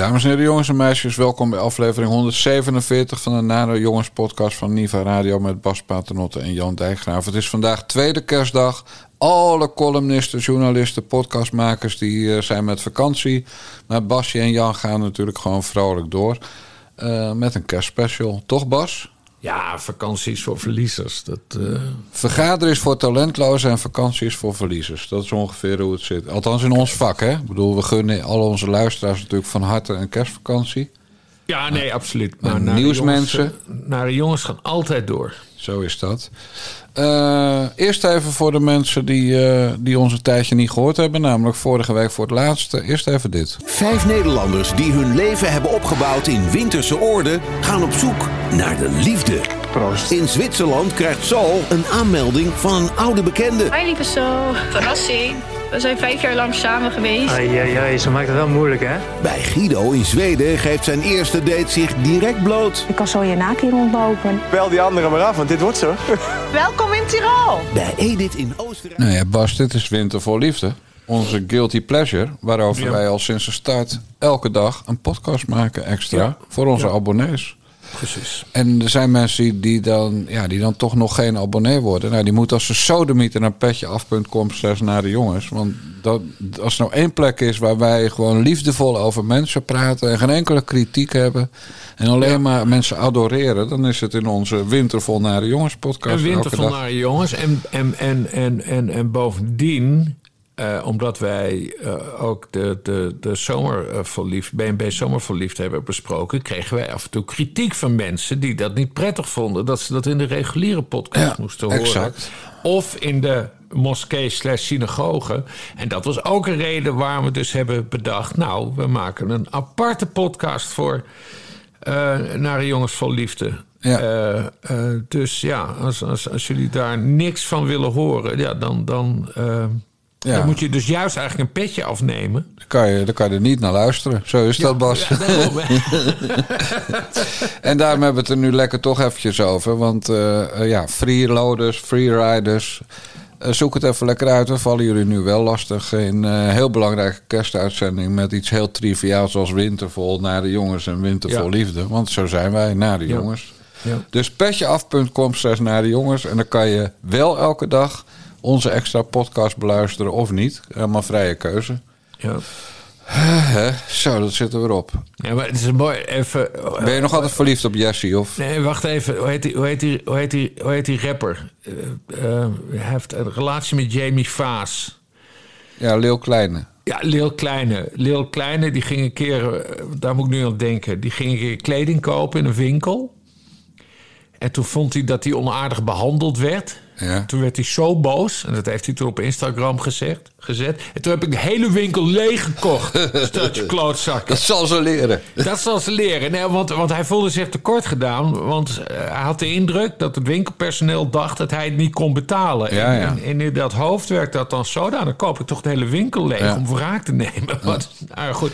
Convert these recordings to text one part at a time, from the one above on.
Dames en heren, jongens en meisjes, welkom bij aflevering 147 van de Nare Jongens podcast van Niva Radio met Bas Paternotte en Jan Dijkgraaf. Het is vandaag tweede kerstdag. Alle columnisten, journalisten, podcastmakers die zijn met vakantie. Maar Basje en Jan gaan natuurlijk gewoon vrolijk door uh, met een kerstspecial. Toch Bas? Ja, vakantie is voor verliezers. Dat, uh... Vergaderen is voor talentlozen en vakantie is voor verliezers. Dat is ongeveer hoe het zit. Althans in ons vak, hè? Ik bedoel, we gunnen al onze luisteraars natuurlijk van harte een kerstvakantie. Ja, nee, absoluut. Maar nieuwsmensen. Naar de jongens gaan altijd door. Zo is dat. Uh, eerst even voor de mensen die, uh, die ons een tijdje niet gehoord hebben, namelijk vorige week voor het laatste. Eerst even dit. Vijf Nederlanders die hun leven hebben opgebouwd in winterse orde, gaan op zoek naar de liefde. Proost. In Zwitserland krijgt Saul een aanmelding van een oude bekende. Hi lieve Saul, verrassing. We zijn vijf jaar lang samen geweest. Ai, ai, ai, ze maakt het wel moeilijk, hè? Bij Guido in Zweden geeft zijn eerste date zich direct bloot. Ik kan zo je naakje rondlopen. Bel die anderen maar af, want dit wordt zo. Welkom in Tirol. Bij Edith in Oostenrijk. Nou ja, Bas, dit is Winter voor Liefde. Onze guilty pleasure, waarover ja. wij al sinds de start elke dag een podcast maken extra ja. voor onze ja. abonnees. Precies. En er zijn mensen die, dan, ja, die dan toch nog geen abonnee worden. Nou, die moeten als ze sodemieter naar petjeaf.com slash naar de jongens. Want dat, als er nou één plek is waar wij gewoon liefdevol over mensen praten... en geen enkele kritiek hebben... en alleen ja. maar mensen adoreren... dan is het in onze Wintervol naar de jongens podcast. En Wintervol naar de jongens. En, en, en, en, en, en bovendien... Uh, omdat wij uh, ook de, de, de zomer uh, verliefd, BNB Zomer verliefd hebben besproken, kregen wij af en toe kritiek van mensen die dat niet prettig vonden. Dat ze dat in de reguliere podcast ja, moesten horen. Exact. Of in de moskee slash synagoge. En dat was ook een reden waarom we dus hebben bedacht... nou, we maken een aparte podcast voor naar de jongens vol liefde. Ja. dus ja, als, als, als jullie daar niks van willen horen, ja, dan... dan ja. Dan moet je dus juist eigenlijk een petje afnemen. Dan kan je, dan kan je er niet naar luisteren. Zo is ja, dat, Bas. Ja, daarom, en daarom hebben we het er nu lekker toch eventjes over. Want uh, uh, ja, freeloaders, freeriders... Uh, zoek het even lekker uit. We vallen jullie nu wel lastig in een heel belangrijke kerstuitzending... met iets heel triviaals als wintervol naar de jongens en wintervol liefde. Want zo zijn wij, naar de jongens. Dus petjeaf.com slash naar de jongens. En dan kan je wel elke dag onze extra podcast beluisteren of niet. Helemaal vrije keuze. Ja. Zo, dat zit er weer op. Ja, maar het is mooi even. Ben je nog altijd verliefd op Jessie? Of? Nee, wacht even. Hoe heet die, hoe heet die, hoe heet die, hoe heet die rapper? Uh, uh, hij heeft een relatie met Jamie Vaas. Ja, Leel Kleine. Ja, Leel Kleine. Leel Kleine, die ging een keer, daar moet ik nu aan denken, die ging een keer kleding kopen in een winkel. En toen vond hij dat hij onaardig behandeld werd. Ja. Toen werd hij zo boos. En dat heeft hij toen op Instagram gezegd, gezet. En toen heb ik de hele winkel leeg gekocht. Steltje klootzakken. Dat zal ze leren. Dat zal ze leren. Nee, want, want hij voelde zich tekort gedaan. Want uh, hij had de indruk dat het winkelpersoneel dacht dat hij het niet kon betalen. Ja, ja. En, en, in dat hoofd werkt dat dan zo. Nou, dan koop ik toch de hele winkel leeg om wraak te nemen. Wat, nou goed.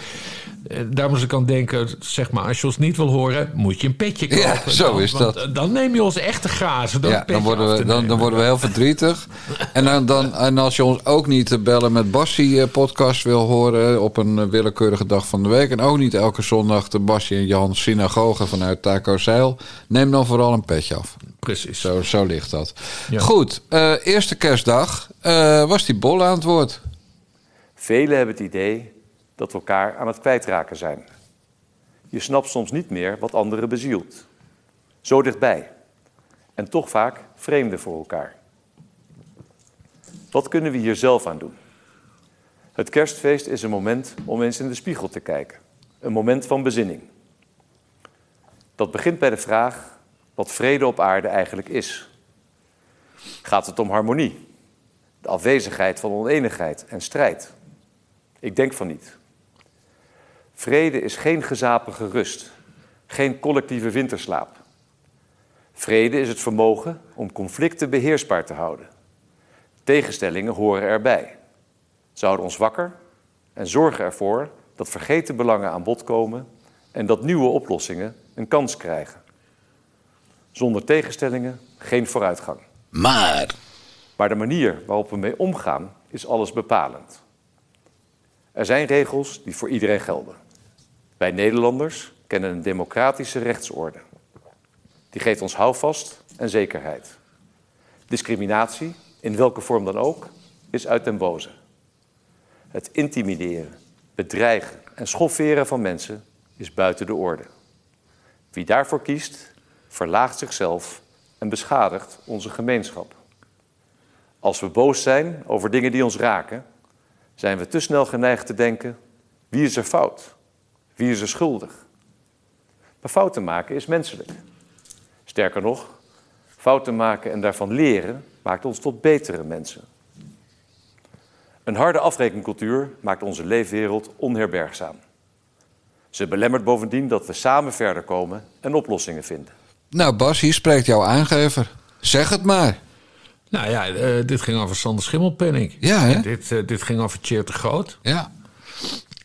Daar moest ik aan denken, zeg maar, als je ons niet wil horen, moet je een petje kopen. Ja, zo dan, is dat. Dan neem je ons echte grazen. Ja, dan, worden we, dan, dan, worden we heel verdrietig. en, dan, dan, en als je ons ook niet te bellen met Bassie podcast wil horen op een willekeurige dag van de week. En ook niet elke zondag de Bassie en Jan synagoge vanuit Taco Zeil. Neem dan vooral een petje af. Precies. Zo, zo ligt dat. Ja. Goed, uh, eerste kerstdag uh, was die bol aan het woord. Velen hebben het idee dat we elkaar aan het kwijtraken zijn. Je snapt soms niet meer wat anderen bezielt. Zo dichtbij. En toch vaak vreemden voor elkaar. Wat kunnen we hier zelf aan doen? Het kerstfeest is een moment om eens in de spiegel te kijken. Een moment van bezinning. Dat begint bij de vraag wat vrede op aarde eigenlijk is. Gaat het om harmonie? De afwezigheid van oneenigheid en strijd? Ik denk van niet. Vrede is geen gezapige rust, geen collectieve winterslaap. Vrede is het vermogen om conflicten beheersbaar te houden. Tegenstellingen horen erbij. Ze houden ons wakker en zorgen ervoor dat vergeten belangen aan bod komen en dat nieuwe oplossingen een kans krijgen. Zonder tegenstellingen geen vooruitgang. Maar. Maar de manier waarop we mee omgaan is alles bepalend. Er zijn regels die voor iedereen gelden. Wij Nederlanders kennen een democratische rechtsorde. Die geeft ons houvast en zekerheid. Discriminatie, in welke vorm dan ook, is uit den boze. Het intimideren, bedreigen en schofferen van mensen is buiten de orde. Wie daarvoor kiest, verlaagt zichzelf en beschadigt onze gemeenschap. Als we boos zijn over dingen die ons raken, zijn we te snel geneigd te denken: wie is er fout? Wie is er schuldig? Maar fouten maken is menselijk. Sterker nog, fouten maken en daarvan leren maakt ons tot betere mensen. Een harde afrekencultuur maakt onze leefwereld onherbergzaam. Ze belemmert bovendien dat we samen verder komen en oplossingen vinden. Nou, Bas, hier spreekt jouw aangever. Zeg het maar. Nou ja, eh, dit ging over Sander Schimmelpenning. Ja, hè? Dit, eh, dit ging over Tjeerd de Groot. Ja.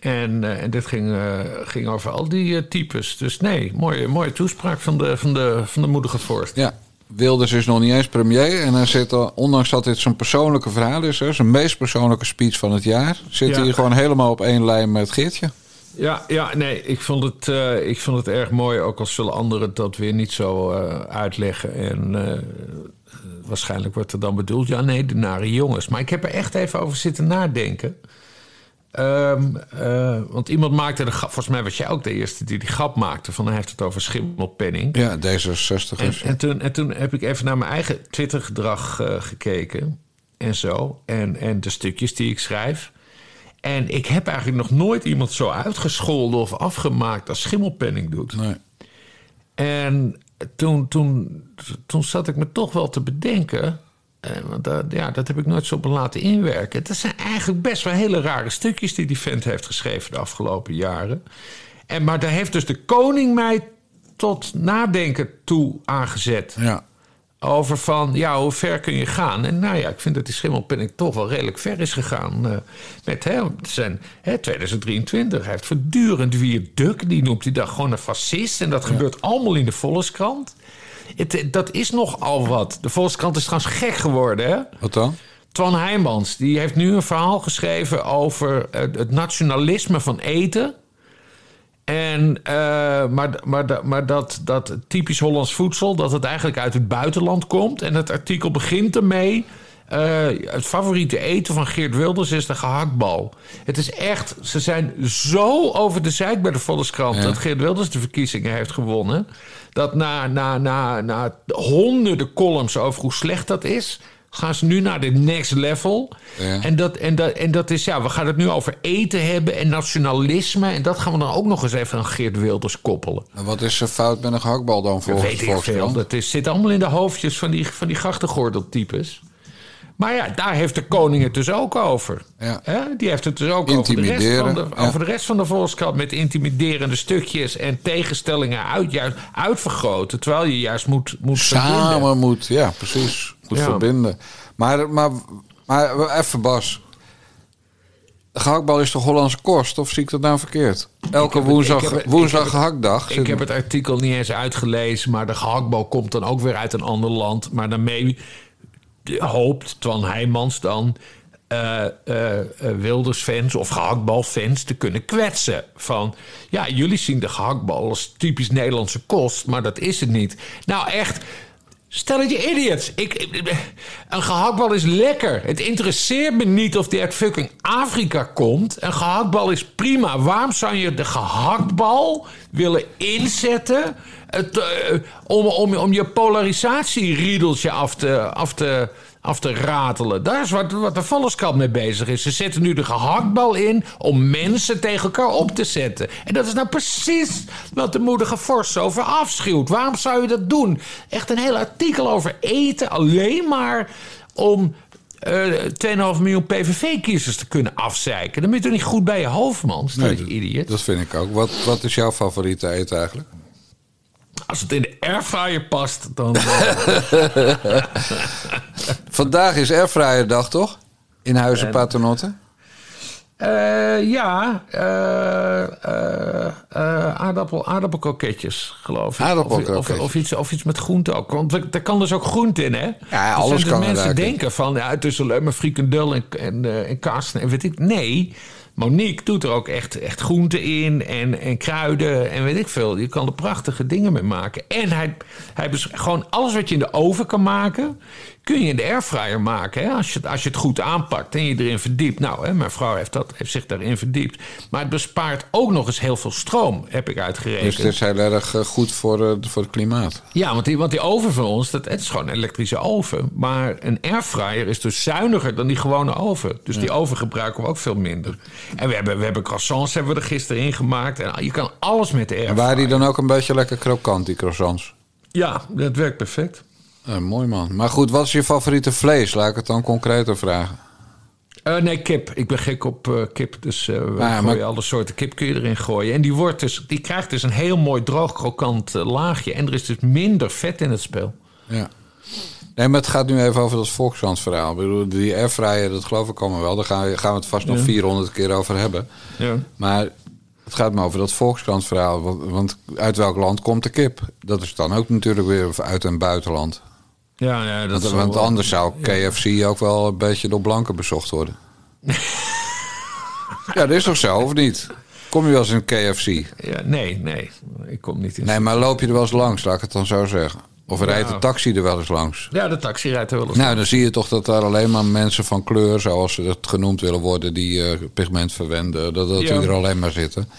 En, eh, en dit ging, eh, ging over al die eh, types. Dus nee, mooie, mooie toespraak van de, van, de, van de moedige vorst. Ja. Wilders is nog niet eens premier. En hij zit, al, ondanks dat dit zijn persoonlijke verhaal is, hè, zijn meest persoonlijke speech van het jaar, zit Ja. hij gewoon helemaal op één lijn met Geertje. Ja, ja nee, ik vond, het, ik vond het erg mooi. Ook al zullen anderen dat weer niet zo uitleggen. En waarschijnlijk wordt er dan bedoeld... ja, nee, de nare jongens. Maar ik heb er echt even over zitten nadenken. Ehm, eh, want iemand maakte de grap... Volgens mij was jij ook de eerste die die grap maakte... van hij heeft het over schimmelpenning. Ja, D66 En, en, toen, en toen heb ik even naar mijn eigen Twitter-gedrag eh, gekeken. En zo. En, en de stukjes die ik schrijf. En ik heb eigenlijk nog nooit iemand zo uitgescholden of afgemaakt als Schimmelpenning doet. Nee. En toen, toen, toen zat ik me toch wel te bedenken. Eh, want dat, ja, dat heb ik nooit zo op me laten inwerken. Het zijn eigenlijk best wel hele rare stukjes die die vent heeft geschreven de afgelopen jaren. En, maar daar heeft dus de koning mij tot nadenken toe aangezet. Ja. Over van, ja, hoe ver kun je gaan? En nou ja, ik vind dat die schimmelpenning toch wel redelijk ver is gegaan. eh, met hè, zijn, hè, 2023. Hij heeft voortdurend weer Duk. Die noemt hij dan gewoon een fascist. En dat gebeurt allemaal in de Volkskrant. Het, dat is nogal wat. De Volkskrant is trouwens gek geworden, hè? Wat dan? Twan Heijmans, die heeft nu een verhaal geschreven over het nationalisme van eten. En, eh, maar maar, maar dat, dat typisch Hollands voedsel, dat het eigenlijk uit het buitenland komt. En het artikel begint ermee. Eh, het favoriete eten van Geert Wilders is de gehaktbal. Het is echt, ze zijn zo over de zeik bij de Volkskrant... dat Geert Wilders de verkiezingen heeft gewonnen. Dat na, na, na, na honderden columns over hoe slecht dat is gaan ze nu naar de next level. Ja. En, dat, en, dat, en dat is, ja, we gaan het nu over eten hebben en nationalisme. En dat gaan we dan ook nog eens even aan Geert Wilders koppelen. En wat is er fout met een gehaktbal dan volgens Weet de ik veel. Volkskrant? Dat is, zit allemaal in de hoofdjes van die, van die grachtengordeltypes. Maar ja, daar heeft de koning het dus ook over. Ja. Die heeft het dus ook over de, rest van de, over de rest van de Volkskrant... met intimiderende stukjes en tegenstellingen uit, juist uitvergroten... terwijl je juist moet, moet verbinden. Samen moet, ja, precies. Moet Ja. verbinden. Maar, maar, maar even Bas. Gehaktbal is toch Hollandse kost? Of zie ik dat nou verkeerd? Elke het- woensdag, het- woensdag gehaktdag. Ik heb het artikel niet eens uitgelezen, maar de gehaktbal komt dan ook weer uit een ander land. Maar daarmee hoopt Twan Heijmans dan eh, eh, eh, Wilders-fans of gehaktbalfans te kunnen kwetsen. Van, ja, jullie zien de gehaktbal als typisch Nederlandse kost, maar dat is het niet. Nou, echt... Stel het je idiots. Ik, ik- een gehaktbal is lekker. Het interesseert me niet of die uit fucking Afrika komt. Een gehaktbal is prima. Waarom zou je de gehaktbal willen inzetten... Het, eh, om, om, om je polarisatieriedeltje af te, af te, af te ratelen? Daar is wat, wat de Volkskrant mee bezig is. Ze zetten nu de gehaktbal in om mensen tegen elkaar op te zetten. En dat is nou precies wat de moedige vorst over afschuwt. Waarom zou je dat doen? Echt een heel artikel over eten alleen maar om... eh 2,5 miljoen PVV-kiezers te kunnen afzeiken. Dan ben je toch niet goed bij je hoofd, man? Nee, je idiot. Dat vind ik ook. Wat, wat is jouw favoriete eten eigenlijk? Als het in de airfryer past, dan... Vandaag is Airfryer dag, toch? In Huizen Paternotte. Eh, ja, eh, eh, eh, aardappel, aardappelkroketjes, geloof ik. Aardappelkroketjes. Of, of, of, iets, of iets met groente ook. Want er kan dus ook groente in, hè? Ja, dus alles kan mensen eruit. denken van, ja, het is alleen maar frikandel en, en, en kaas en weet ik. Nee, Monique doet er ook echt, echt groenten in en, en kruiden en weet ik veel. Je kan er prachtige dingen mee maken. En hij, hij gewoon alles wat je in de oven kan maken, kun je in de airfryer maken. Hè? Als, je, als je het goed aanpakt en je erin verdiept. Nou, hè, mijn vrouw heeft, dat, heeft zich daarin verdiept. Maar het bespaart ook nog eens heel veel stroom, heb ik uitgerekend. Dus het is heel erg eh, goed voor, eh, voor het klimaat. Ja, want die, want die oven van ons, dat, het is gewoon een elektrische oven. Maar een airfryer is dus zuiniger dan die gewone oven. Dus die oven gebruiken we ook veel minder. En we hebben, we hebben croissants hebben we er gisteren in gemaakt. En je kan alles met de En airfryer. waren die dan ook een beetje lekker krokant, die croissants? Ja, dat werkt perfect. Eh, mooi man. Maar goed, wat is je favoriete vlees? Laat ik het dan concreter vragen. Eh, nee, kip. Ik ben gek op eh, kip. Dus we Ah, maar- gooien alle soorten kip kun je erin gooien. En die, wordt dus, die krijgt dus een heel mooi droog krokant laagje. En er is dus minder vet in het spel. Ja. Nee, maar het gaat nu even over dat Volkskrant-verhaal. Ik bedoel, die airfryer, dat geloof ik allemaal wel. Daar gaan we, gaan we het vast nog Ja. 400 keer over hebben. Ja. Maar het gaat me over dat Volkskrant-verhaal. Want, want uit welk land komt de kip? Dat is dan ook natuurlijk weer uit een buitenland. Ja, ja, dat Want, anders zou KFC ook wel een beetje door blanken bezocht worden. ja, dat is toch zo, of niet? Kom je wel eens in KFC? Ja, nee, nee. Ik kom niet in. Nee, maar loop je er wel eens langs, laat ik het dan zo zeggen. Of rijdt de taxi er wel eens langs? Ja, de taxi rijdt er wel eens. Nou, dan zie je toch dat daar alleen maar mensen van kleur, zoals ze het genoemd willen worden, die eh, pigment verwenden, dat, dat Ja. die er alleen maar zitten.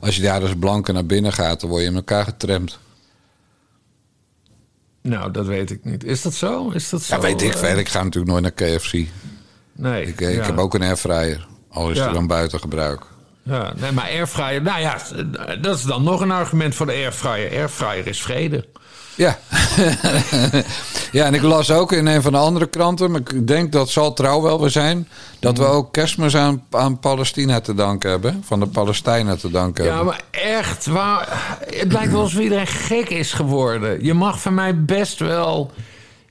Als je daar als blanke naar binnen gaat, dan word je in elkaar getremd. Nou, dat weet ik niet. Is dat zo? Is dat zo? Ja, weet ik eh, veel. Ik ga natuurlijk nooit naar KFC. Nee. Ik, eh, ik ja. heb ook een airfryer. Al is Ja. er dan buiten gebruik. Ja, nee, maar airfryer... Nou ja, dat is dan nog een argument voor de airfryer. Airfryer is vrede. Ja. ja, en ik las ook in een van de andere kranten, maar ik denk dat zal trouw wel weer zijn, dat Mm. we ook kerstmis aan, aan Palestina te danken hebben. Van de Palestijnen te danken Ja, hebben. maar echt, waar, het lijkt wel alsof iedereen gek is geworden. Je mag van mij best wel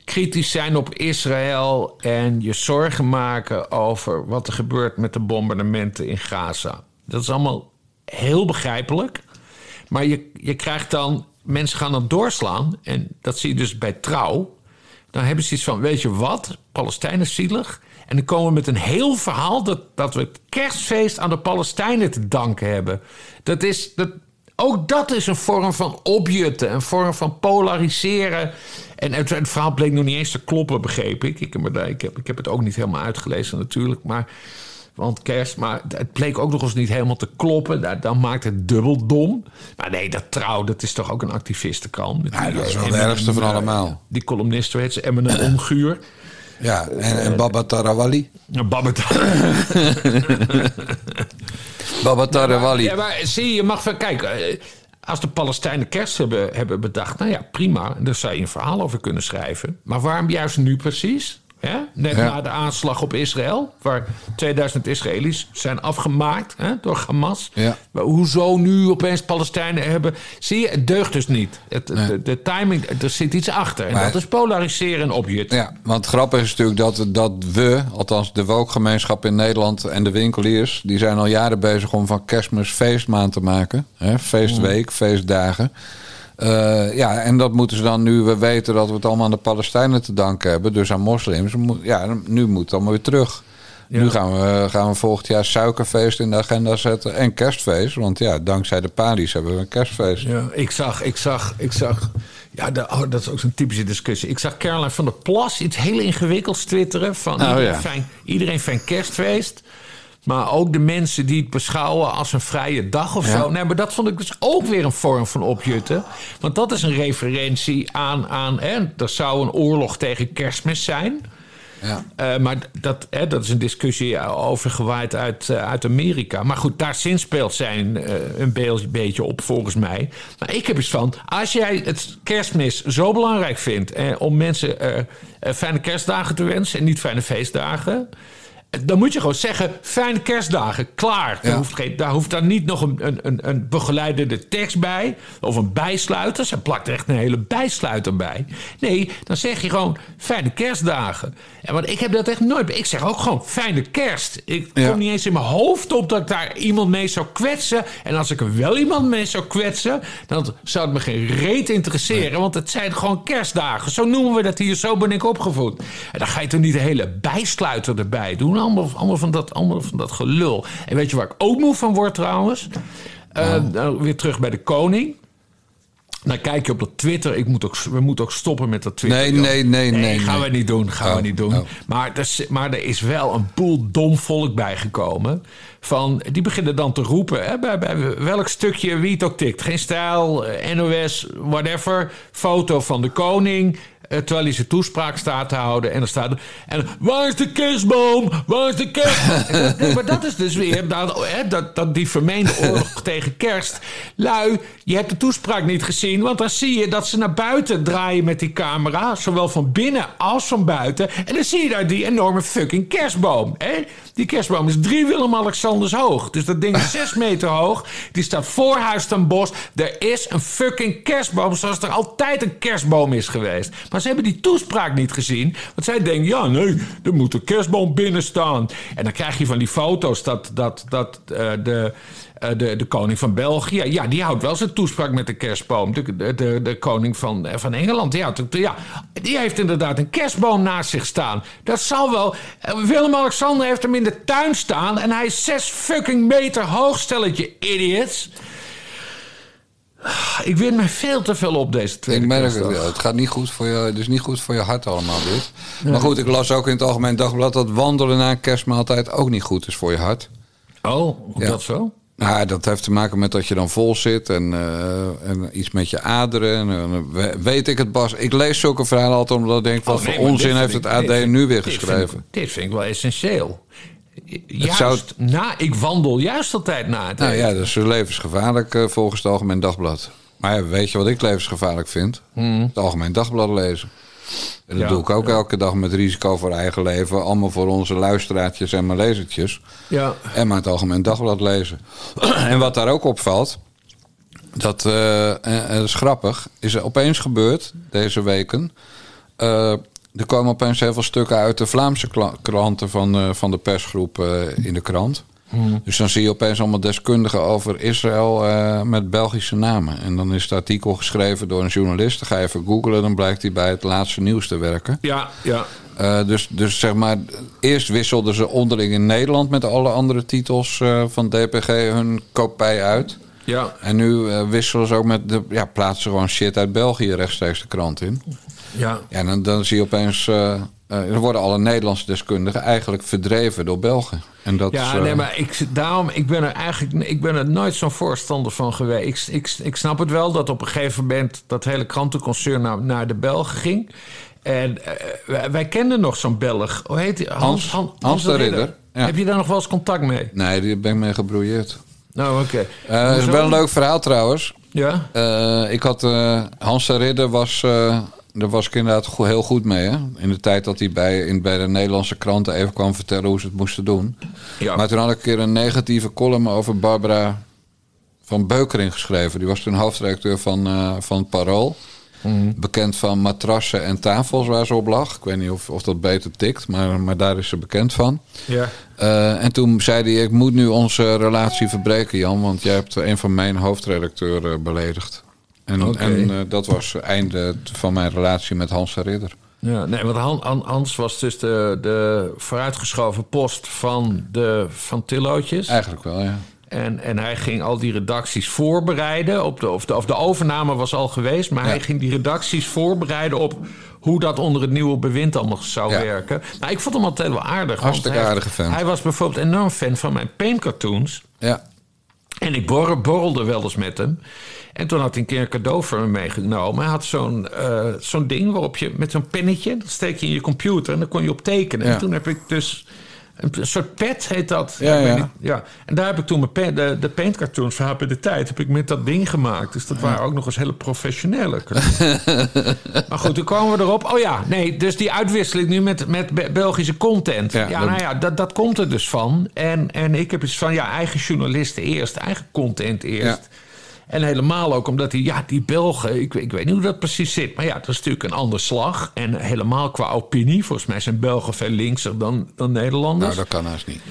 kritisch zijn op Israël... en je zorgen maken over wat er gebeurt met de bombardementen in Gaza. Dat is allemaal heel begrijpelijk. Maar je, je krijgt dan... Mensen gaan dan doorslaan. En dat zie je dus bij trouw. Dan hebben ze iets van, weet je wat? Palestijnen zielig. En dan komen we met een heel verhaal... dat, dat we het kerstfeest aan de Palestijnen te danken hebben. Dat is... Dat, ook dat is een vorm van opjutten. Een vorm van polariseren. En het, het verhaal bleek nog niet eens te kloppen, begreep ik. Ik heb, ik, heb, ik heb het ook niet helemaal uitgelezen natuurlijk. Maar, want kerst, maar het bleek ook nog eens niet helemaal te kloppen. Dan, maakt het dubbel dom. Maar nee, dat trouw, dat is toch ook een activistenkrant. Ja, die, dat is wel eh, de Eminem, ergste van eh, allemaal. Die columnist, weet ze, Eminem Onguur. Ja, en, en Baba Tarawali. Baba Tarawali. Ja, maar zie je, je mag van... Kijk, eh, als de Palestijnen kerst hebben, hebben bedacht... Nou ja, prima, daar zou je een verhaal over kunnen schrijven. Maar waarom juist nu precies? Hè? Net Ja. na de aanslag op Israël... waar 2000 Israëli's zijn afgemaakt hè, door Hamas. Ja. Maar hoezo nu opeens Palestijnen hebben... Zie je, het deugt dus niet. Het, de, de timing, er zit iets achter. En Maar- dat is polariseren en opjutten. Ja, want grappig is natuurlijk dat, dat we, althans de wookgemeenschap in Nederland en de winkeliers, die zijn al jaren bezig om van kerstmis feestmaand te maken. Hè? Feestweek, feestdagen. Eh, ja, en dat moeten ze dan nu we weten dat we het allemaal aan de Palestijnen te danken hebben, dus aan moslims. Ja, nu moet het allemaal weer terug. Nu gaan we, gaan we volgend jaar suikerfeest in de agenda zetten en kerstfeest. Want ja, dankzij de Paris hebben we een kerstfeest. Ja, ik zag, ik zag, ik zag. Ja, de- oh, dat is ook zo'n typische discussie. Ik zag Caroline van der Plas iets heel ingewikkelds twitteren. Van Oh, iedereen, ja. fijn, iedereen fijn kerstfeest. Maar ook de mensen die het beschouwen als een vrije dag of Ja. zo. Nee, maar dat vond ik dus ook weer een vorm van opjutten. Want dat is een referentie aan... aan hè, er zou een oorlog tegen kerstmis zijn... Ja. Eh, maar dat, hè, dat is een discussie overgewaaid uit, eh, uit Amerika. Maar goed, daar speelt zijn eh, een be- beetje op, volgens mij. Maar ik heb eens van, als jij het kerstmis zo belangrijk vindt... Om mensen fijne kerstdagen te wensen en niet fijne feestdagen... Dan moet je gewoon zeggen, fijne kerstdagen, klaar. Daar, Ja. hoeft geen, daar hoeft dan niet nog een, een, een, een begeleidende tekst bij. Of een bijsluiter. Ze plakt er echt een hele bijsluiter bij. Nee, dan zeg je gewoon fijne kerstdagen. En want ik heb dat echt nooit. Ik zeg ook gewoon fijne kerst. Ik Ja. kom niet eens in mijn hoofd op dat ik daar iemand mee zou kwetsen. En als ik er wel iemand mee zou kwetsen, dan zou het me geen reet interesseren. Want het zijn gewoon kerstdagen. Zo noemen we dat hier. Zo ben ik opgevoed. En dan ga je toch niet de hele bijsluiter erbij doen. Allemaal, allemaal, van dat, allemaal van dat gelul. En weet je waar ik ook moe van word trouwens? Eh, nou, weer terug bij de koning. Dan kijk je op dat Twitter. Ik moet ook, we moeten ook stoppen met dat Twitter. Nee, joh. nee, nee, nee, gaan nee. we niet doen. Gaan Oh, we niet doen. oh. Maar, er, is- maar er is wel een boel dom volk bijgekomen. Van, die beginnen dan te roepen. Hè, bij, bij welk stukje wie het ook tikt. Geen stijl, eh, NOS, whatever. Foto van de koning. Eh, terwijl hij zijn toespraak staat te houden. En dan staat er. En waar is de kerstboom? Waar is de kerstboom? Maar dat is dus weer dat, dat, dat die vermeende oorlog tegen kerst. Lui, je hebt de toespraak niet gezien. Want dan zie je dat ze naar buiten draaien met die camera. Zowel van binnen als van buiten. En dan zie je daar die enorme fucking kerstboom. Hè? Die kerstboom is drie Willem-Alexanders hoog. Dus dat ding is zes meter hoog. Die staat voor Huis ten Bos. Er is een fucking kerstboom zoals er altijd een kerstboom is geweest. Maar ze hebben die toespraak niet gezien. Want zij denken, ja nee, er moet een kerstboom binnen staan. En dan krijg je van die foto's dat, dat, dat eh, de... eh, de, de koning van België, ja, die houdt wel zijn toespraak met de kerstboom. De, de, de, de koning van, eh, van Engeland, die, ja, die heeft inderdaad een kerstboom naast zich staan. Dat zal wel. Willem-Alexander heeft hem in de tuin staan en hij is zes fucking meter hoog, stelletje idiots. Ik win mij veel te veel op deze tweede Ik merk het, het gaat niet goed voor je, het is niet goed voor je hart allemaal dit. Maar goed, ik las ook in het Algemeen Dagblad dat wandelen na een kerstmaaltijd ook niet goed is voor je hart. Oh, hoe Ja. dat zo? Nou, dat heeft te maken met dat je dan vol zit en, eh, en iets met je aderen. En, eh, we- weet ik het, Bas. Ik lees zulke verhalen altijd omdat ik denk, wat Oh, nee, voor onzin heeft het AD nu weer dit geschreven. Dit vind ik wel essentieel. Juist zou- na, ik wandel juist altijd na het Nou ja, dat is levensgevaarlijk eh, volgens het Algemeen Dagblad. Maar ja, weet je wat ik levensgevaarlijk vind? Het Algemeen Dagblad lezen. En dat Hmm. Ja, doe ik ook elke dag met risico voor eigen leven. Allemaal voor onze luisteraartjes en mijn lezertjes. Ja. En maar het Algemeen Dagblad lezen. en wat daar ook opvalt, dat, eh, en- en dat is grappig, is er opeens gebeurd deze weken. Eh, er komen opeens heel veel stukken uit de Vlaamse kranten van, eh, van de persgroep eh, in de krant. Dus dan zie je opeens allemaal deskundigen over Israël eh, met Belgische namen. En dan is het artikel geschreven door een journalist. Dan ga je even googlen, dan blijkt hij bij het laatste nieuws te werken. Ja, ja. Dus, dus zeg maar, eerst wisselden ze onderling in Nederland met alle andere titels van DPG hun kopij uit. Ja, En nu wisselen ze ook met de, ja, plaatsen gewoon shit uit België rechtstreeks de krant in. Ja. Ja, en dan, dan zie je opeens, eh eh, er worden alle Nederlandse deskundigen eigenlijk verdreven door Belgen. En dat Ja, is, eh, nee, maar ik, daarom, ik ben er eigenlijk ik ben er nooit zo'n voorstander van geweest. Ik, ik, ik snap het wel dat op een gegeven moment dat hele krantenconcern naar, naar de Belgen ging. En wij, kenden nog zo'n Belg. Hoe heet hij? Hans- Hans de Ridder, ja. Heb je daar nog wel eens contact mee? Nee, die ben ik mee gebrouilleerd. Nou, oké. Het is wel een leuk verhaal trouwens. Ja? Ik had Hans de Ridder was, daar was ik inderdaad go- heel goed mee. Hè? In de tijd dat hij bij, in, bij de Nederlandse kranten even kwam vertellen hoe ze het moesten doen. Ja. Maar toen had ik een keer een negatieve column over Barbara van Beukering geschreven. Die was toen hoofdredacteur van, eh, van Parool. Bekend van matrassen en tafels waar ze op lag. Ik weet niet of, of dat beter tikt, maar, maar daar is ze bekend van. Ja. Eh, en toen zei hij, ik moet nu onze relatie verbreken, Jan, want jij hebt een van mijn hoofdredacteuren beledigd. En, en eh, dat was het einde van mijn relatie met Hans de Ridder. Ja, nee, want Han- Han- Hans was dus de, de vooruitgeschoven post van, de, van Tillootjes. Eigenlijk wel, ja. En, en hij ging al die redacties voorbereiden. Op de, of, de, of de overname was al geweest, maar Ja. hij ging die redacties voorbereiden op hoe dat onder het nieuwe bewind allemaal zou Ja. werken. Nou, ik vond hem altijd wel aardig. Hartstikke aardige vent. Hij was bijvoorbeeld enorm fan van mijn paintcartoons. Ja, En ik borrel- borrelde wel eens met hem. En toen had hij een keer een cadeau voor me meegenomen. Hij had zo'n eh, zo'n ding waarop je met zo'n pennetje... dat steek je in je computer en dan kon je op tekenen. Ja. En toen heb ik dus... Een soort pad heet dat. Ja, ja. niet- ja. En daar heb ik toen mijn pen- de, de paintcartoons van HP de Tijd... heb ik met dat ding gemaakt. Dus dat waren ook nog eens hele professionele maar goed, toen kwamen we erop. Oh ja, nee, dus die uitwisseling nu met, met Be- Belgische content. Ja, nou ja, dat, dat komt er dus van. En, en ik heb iets van, ja, eigen journalisten eerst, eigen content eerst. En helemaal ook omdat die, ja, die Belgen, ik, ik weet niet hoe dat precies zit. Maar ja, dat is natuurlijk een ander slag. En helemaal qua opinie. Volgens mij zijn Belgen veel linkser dan, dan Nederlanders. nou dat kan haast niet.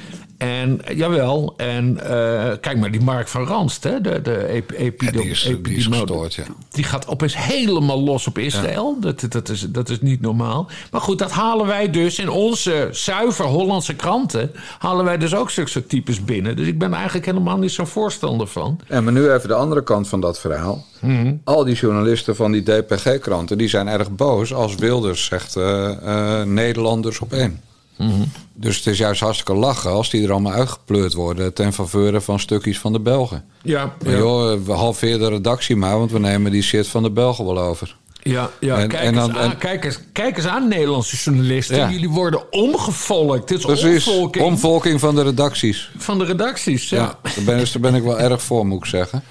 En jawel, en eh, kijk maar, die Mark van Ranst, hè, de, de ep- epidem- die is- die is epidemiolo- gestoord, ja. Die gaat opeens helemaal los op Israël. Dat, dat, is, dat is niet normaal. Maar goed, dat halen wij dus in onze zuiver Hollandse kranten. halen wij dus ook zulke types binnen. Dus ik ben eigenlijk helemaal niet zo'n voorstander van. En maar nu even de andere kant van dat verhaal. Mhm. Al die journalisten van die DPG-kranten... die zijn erg boos als Wilders zegt... eh, eh, Nederlanders op één. Mhm. Dus het is juist hartstikke lachen als die er allemaal uitgepleurd worden... ten faveur van stukjes van de Belgen. Ja, Maar joh, we halveren de redactie maar... want we nemen die shit van de Belgen wel over. Ja, ja En- kijk, en dan- eens aan, en- kijk, eens, kijk eens aan, Nederlandse journalisten. Ja. Jullie worden omgevolkt. Dit is Precies, omvolking omvolking van de redacties. van de redacties. Ja. Ja, daar ben, dus daar ben ik wel erg voor, moet ik zeggen.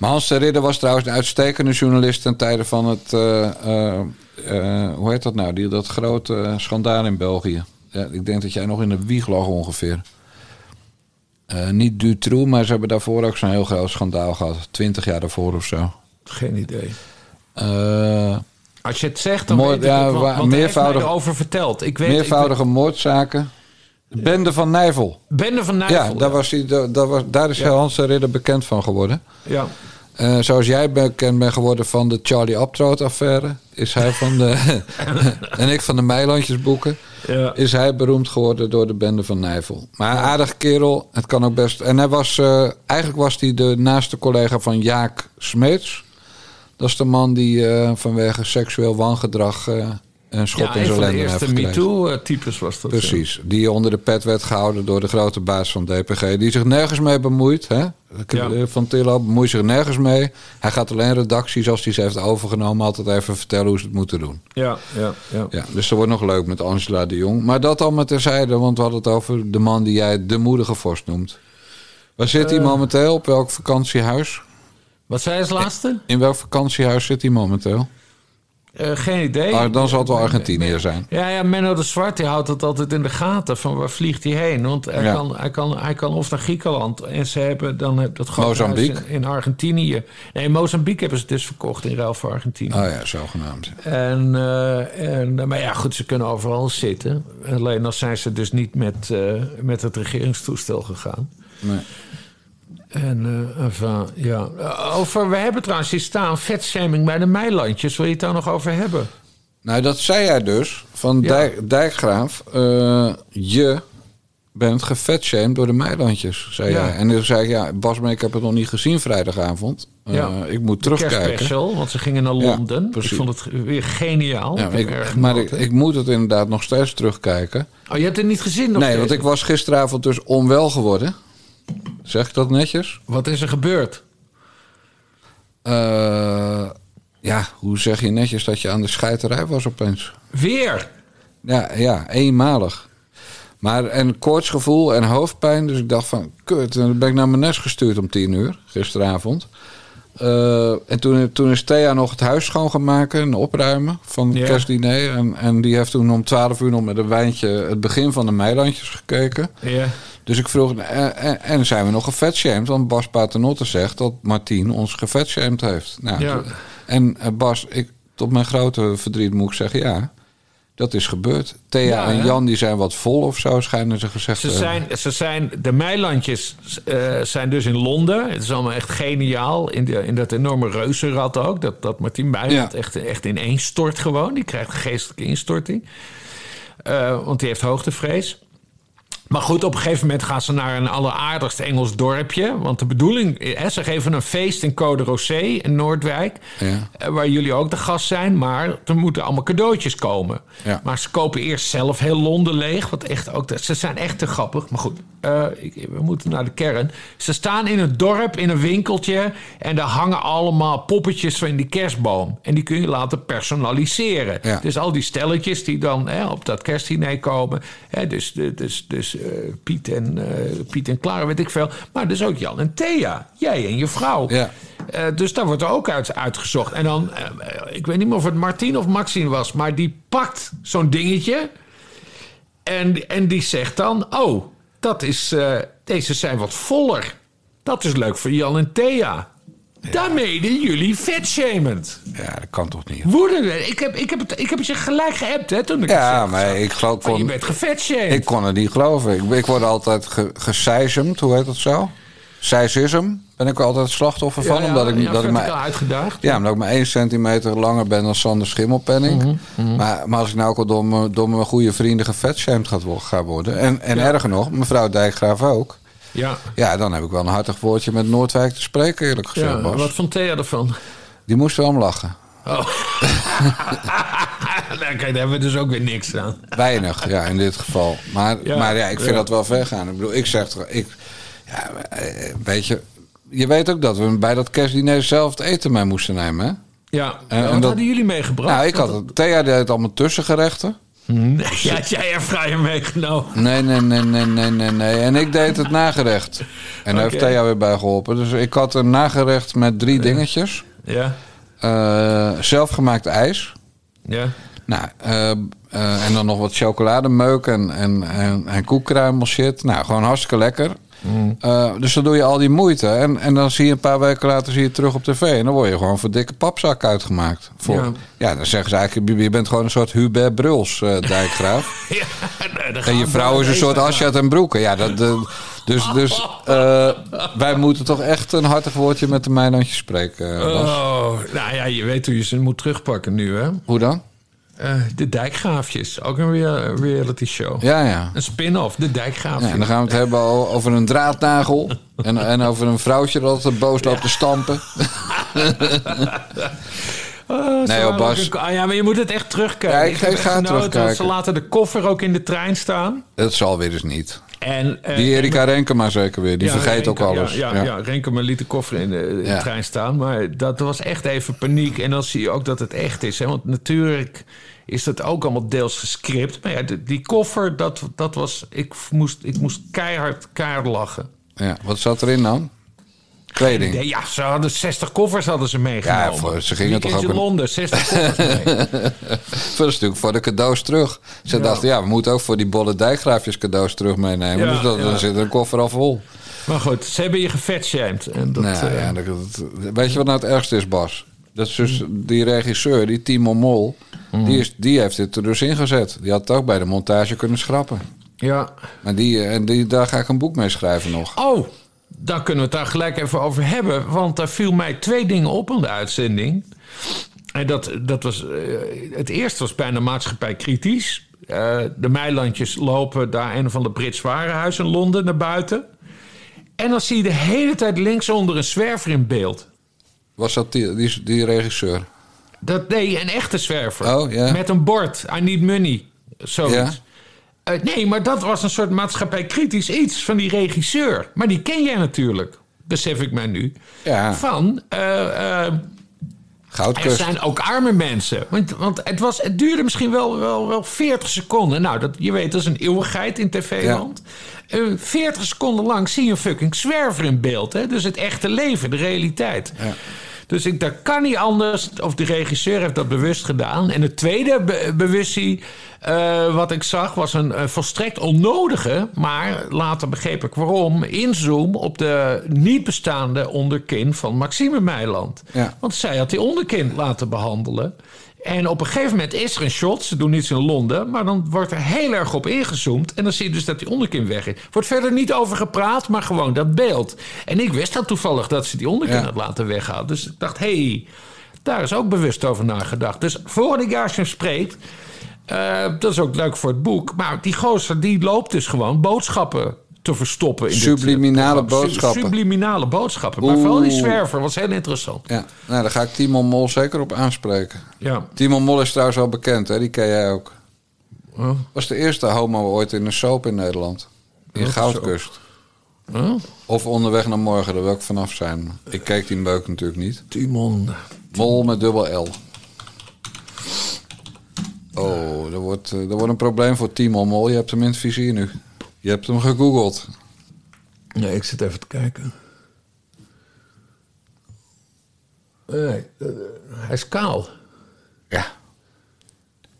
Maar Hans de Ridder was trouwens een uitstekende journalist... ten tijde van het... eh, eh, eh, hoe heet dat nou? Die, dat grote schandaal in België. Ja, ik denk dat jij nog in de wieg lag ongeveer. Eh, niet Dutroux, maar ze hebben daarvoor ook zo'n heel groot schandaal gehad. Twintig jaar daarvoor of zo. Geen idee. Eh, Als je het zegt, dan Mooi, weet ik ja, het Want meervoudig- erover verteld. Ik weet, meervoudige moordzaken. De Bende van Nijvel. Ik, Bende van Nijvel. Ja, daar, was hij, daar, daar was, daar is Ja. Hans de Ridder bekend van geworden. Ja. Eh, zoals jij bekend bent geworden van de Charlie Abtroot-affaire... is hij van de... en ik van de Meilandjesboeken... Ja. is hij beroemd geworden door de bende van Nijvel. Maar een aardig kerel, het kan ook best... En hij was... eh, eigenlijk was hij de naaste collega van Jaak Smeets. Dat is de man die eh, vanwege seksueel wangedrag... eh, een schop Ja, in zijn de lenden heeft eerste gekregen. MeToo-types was dat. Precies, die onder de pet werd gehouden door de grote baas van DPG. Die zich nergens mee bemoeit. Hè? Ja. Van Tillo bemoeit zich nergens mee. Hij gaat alleen redacties als hij ze heeft overgenomen... altijd even vertellen hoe ze het moeten doen. Ja, ja, ja. Ja, dus dat wordt nog leuk met Angela de Jong. Maar dat allemaal terzijde, want we hadden het over de man die jij de moedige vorst noemt. Waar zit hij Eh. momenteel? Op welk vakantiehuis? Wat zei als laatste? In welk vakantiehuis zit hij momenteel? Eh, geen idee. Ah, dan zal het wel Argentinië zijn. Ja, ja, Menno de Zwart die houdt het altijd in de gaten. Van waar vliegt hij heen? Want hij, Ja. kan, hij, kan, hij kan of naar Griekenland. En ze hebben dan dat in, in Argentinië. Nee, in Mozambique hebben ze het dus verkocht in ruil voor Argentinië. Oh ja, zogenaamd. En, eh, en, maar ja, goed, ze kunnen overal zitten. Alleen dan zijn ze dus niet met, eh, met het regeringstoestel gegaan. Nee. En eh, enfin, ja. Over, we hebben trouwens hier staan vetshaming bij de Meilandjes. Wil je het daar nog over hebben? Nou, dat zei jij dus van Ja. Dijk, Dijkgraaf. eh, je bent gevetshamed door de Meilandjes, zei Ja. jij. En toen zei ik, ja, Bas, maar ik heb het nog niet gezien vrijdagavond. Eh, Ja. ik moet terugkijken. kerstspecial, want ze gingen naar Londen. ik vond het weer geniaal. Ja, maar ik, maar ik, moet het inderdaad nog steeds terugkijken. Oh, je hebt het niet gezien nog nee, steeds? want ik was gisteravond dus onwel geworden. Zeg ik dat netjes? Wat is er gebeurd? Eh, ja, hoe zeg je netjes dat je aan de scheiterij was opeens? Weer? Ja, ja, eenmalig. Maar en koortsgevoel en hoofdpijn. Dus ik dacht van, kut. Dan ben ik naar mijn nest gestuurd om tien uur, gisteravond. Eh, en toen, toen is Thea nog het huis schoon gaan maken en opruimen van het Ja. kerstdiner. En, en die heeft toen om twaalf uur nog met een wijntje het begin van de Meilandjes gekeken. Ja. Dus ik vroeg, en, en, en zijn we nog gevetshamed? Want Bas Paternotte zegt dat Martien ons gevetshamed heeft. Nou, Ja. En eh, Bas, ik, tot mijn grote verdriet moet ik zeggen, ja, dat is gebeurd. Thea Ja, en? Jan die zijn wat vol of zo, schijnen ze gezegd Ze te hebben. zijn, ze zijn, de Meilandjes eh, zijn dus in Londen. Het is allemaal echt geniaal. In, de, in dat enorme reuzenrad ook. Dat, dat Martien Meiland Ja. echt, echt ineenstort gewoon. Die krijgt een geestelijke instorting. Eh, want die heeft hoogtevrees. Maar goed, op een gegeven moment gaan ze naar een alleraardigst Engels dorpje. Want de bedoeling, hè, ze geven een feest in Code Rosé in Noordwijk. Ja. eh, Waar jullie ook de gast zijn. Maar er moeten allemaal cadeautjes komen. Ja. Maar ze kopen eerst zelf heel Londen leeg. Wat echt ook, ze zijn echt te grappig. Maar goed, eh, ik- we moeten naar de kern. Ze staan in een dorp, in een winkeltje. En daar hangen allemaal poppetjes van die kerstboom. En die kun je laten personaliseren. Ja. Dus al die stelletjes die dan hè, op dat kerstdiner komen. Hè, dus dus, dus eh, Piet, en, eh, Piet en Clara, weet ik veel. Maar dus ook Jan en Thea. Jij en je vrouw. Ja. Dus daar wordt er ook uit uitgezocht. En dan, ik weet niet meer of het Martien of Maxine was, maar die pakt zo'n dingetje. En, en die zegt dan: Oh, dat is, eh, deze zijn wat voller. Dat is leuk voor Jan en Thea. Daarmee doen jullie vetshamend. Ja, dat kan toch niet? Woedende. Ik heb, ik heb, het, ik heb het je gelijk geappt, hè, toen ik Ja, het maar ik geloof Van, je kon, bent gevetshamed. ik kon het niet geloven. Ik, ik word altijd ge, hoe heet dat zo? Seisism ben ik altijd het slachtoffer van. Ja, omdat ik, ja, dat ik maar, uitgedaagd. ja, omdat ik maar één centimeter langer ben dan Sander Schimmelpenning. Mhm, maar, maar als ik nou ook al door mijn, door mijn goede vrienden gevetshamed ga worden. En, en erger nog, mevrouw Dijkgraaf ook. Ja. Ja, dan heb ik wel een hartig woordje met Noordwijk te spreken, eerlijk gezegd, ja. Bas. Wat vond Thea ervan? Die moest wel om lachen. nou, kijk, daar hebben we dus ook weer niks aan. Weinig, ja, in dit geval. Maar Ja, maar ja ik vind dat wel ver gaan. Ik bedoel, ik zeg toch... Ik, ja, eh, weet je... Je weet ook dat we bij dat kerstdiner zelf het eten mee moesten nemen, hè? Ja, En- wat en dat- hadden jullie meegebracht? Nou, ik had het... Thea deed allemaal tussengerechten. Nee, ja, had jij airfryer meegenomen? Nee, nee, nee, nee, nee, nee, nee. En ik deed het nagerecht. En daar heeft. Thea weer bij geholpen. Dus ik had een nagerecht met drie dingetjes. Ja, Eh, zelfgemaakt ijs. ja. Nou, eh, eh, en dan nog wat chocolademeuk en, en, en, en koekkruimel shit. Nou, gewoon hartstikke lekker. Eh, dus dan doe je al die moeite. En, en dan zie je een paar weken later zie je terug op tv. En dan word je gewoon voor dikke papzak uitgemaakt. Voor, Ja. ja. dan zeggen ze eigenlijk, je bent gewoon een soort Hubert Bruls, eh dijkgraaf. ja nee, en je vrouw is een soort. Asjad en Broeken. Ja, dat, de- dus dus eh, wij moeten toch echt een hartig woordje met de Meilandjes spreken, Bas. Oh, nou ja, je weet hoe je ze moet terugpakken nu, hè? Hoe dan? Eh, de Dijkgraafjes, ook een rea- reality show. Ja, ja. Een spin-off, de Dijkgraafjes. Ja, en dan gaan we het hebben over een draadnagel. En, en over een vrouwtje dat altijd boos loopt te stampen. Oh, Nee, joh, Bas. een- ah, ja, maar je moet het echt terugkijken. Ja, ik- ga terugkijken. Ze laten de koffer ook in de trein staan. Dat zal weer eens niet. En, eh, Die Erika Renkema zeker weer. Die Ja, vergeet Renke, ook alles. Ja, ja, ja. Renkema liet de koffer in de, in de Ja. trein staan. Maar dat was echt even paniek. En dan zie je ook dat het echt is. Hè? Want natuurlijk is dat ook allemaal deels gescript. Maar ja, die koffer, dat, dat was... Ik moest, ik moest keihard, keihard lachen. Ja, Wat zat erin dan? Kleding. Nee, ja, ze hadden 60 koffers hadden ze meegenomen. Ja, voor- ze gingen toch ook een- Londen, 60 koffers mee. Dat is natuurlijk voor de cadeaus terug. Ze Ja. dachten, ja, we moeten ook voor die bolle dijkgraafjes cadeaus terug meenemen. Ja, dus dat, ja. dan zit er een koffer al vol. Maar goed, ze hebben je gevetshamed. En dat, Nou, eh, ja, dat, dat- weet je wat nou het ergste is, Bas? Dat is dus die regisseur, die Timo Mol, Mm. die, is, die heeft dit er dus ingezet. Die had het ook bij de montage kunnen schrappen. ja. Maar die, eh, en die, daar ga ik een boek mee schrijven nog. Oh, dan kunnen we het daar gelijk even over hebben. Want daar viel mij twee dingen op aan de uitzending. En dat, dat was, eh, het eerste was bijna maatschappij kritisch. Eh, de Meilandjes lopen daar een van de Brits warenhuis in Londen naar buiten. En dan zie je de hele tijd linksonder een zwerver in beeld. Was dat die, die, die regisseur? Dat, nee, een echte zwerver. Oh, ja. Met een bord. I need money. Zoiets. Ja. Eh, nee, maar dat was een soort maatschappij kritisch iets van die regisseur. Maar die ken jij natuurlijk. Besef ik mij nu. Ja. Van, eh, eh, er Goudkust. zijn ook arme mensen. Want, want het, was, het duurde misschien wel, wel, wel 40 seconden. Nou, dat, je weet, dat is een eeuwigheid in tv-land. Eh, 40 seconden lang zie je een fucking zwerver in beeld. Hè? Dus het echte leven, de realiteit. Dus ik, dat kan niet anders. Of de regisseur heeft dat bewust gedaan. En het tweede be eh, wat ik zag... was een eh, volstrekt onnodige... maar later begreep ik waarom... inzoom op de niet bestaande onderkin van Maxime Meiland. Ja. Want zij had die onderkin laten behandelen. En op een gegeven moment is er een shot. Ze doen iets in Londen. Maar dan wordt er heel erg op ingezoomd. En dan zie je dus dat die onderkin weg is. Wordt verder niet over gepraat, maar gewoon dat beeld. En ik wist dan toevallig dat ze die onderkin Ja. had laten weghalen. Dus ik dacht, hé, hey, daar is ook bewust over nagedacht. Dus volgende jaar als je hem spreekt... eh, dat is ook leuk voor het boek. Maar die gozer die loopt dus gewoon boodschappen te verstoppen. In dit, eh, Subliminale. Su- boodschappen. Subliminale boodschappen. Maar vooral die zwerver was heel interessant. Ja, nou, daar ga ik Timo Mol zeker op aanspreken. Ja. Timo Mol is trouwens wel bekend, hè? die ken jij ook. Was de eerste homo ooit in een soap in Nederland. In Goudkust. Of onderweg naar morgen, daar wil ik vanaf zijn. Ik keek die meuk natuurlijk niet. Timon. Mol met dubbel L. Oh, dat wordt, eh, dat wordt een probleem voor Timo Mol. Je hebt hem in het vizier nu. Je hebt hem gegoogeld. Nee, ik zit even te kijken. Nee, eh, hij is kaal. Ja.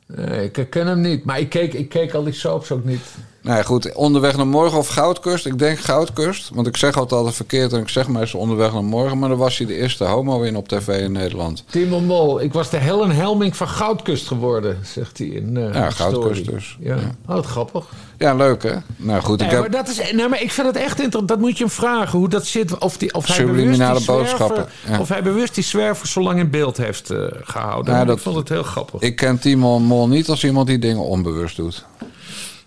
Nee, ik ken hem niet. Maar ik keek, ik keek al die soaps ook niet. Nou ja, goed, onderweg naar morgen of Goudkust. Ik denk Goudkust, want ik zeg altijd verkeerd en ik zeg meestal onderweg naar morgen. Maar dan was hij de eerste homo in op tv in Nederland. Timo Mol, ik was de Helen Helming van Goudkust geworden, zegt hij in uh, Ja, Goudkust story. dus. Ja. Ja. Oh, wat grappig. Ja, leuk hè? Nou goed, ik Nee, heb... maar, dat is, nee, maar ik vind het echt interessant. Dat moet je hem vragen. Hoe dat zit. Of, die, of, hij, bewust Subliminale die zwerver, ja. of hij bewust die zwerver zo lang in beeld heeft eh, gehouden. Maar dat- Ik vond het heel grappig. Ik ken Timo Mol niet als iemand die dingen onbewust doet.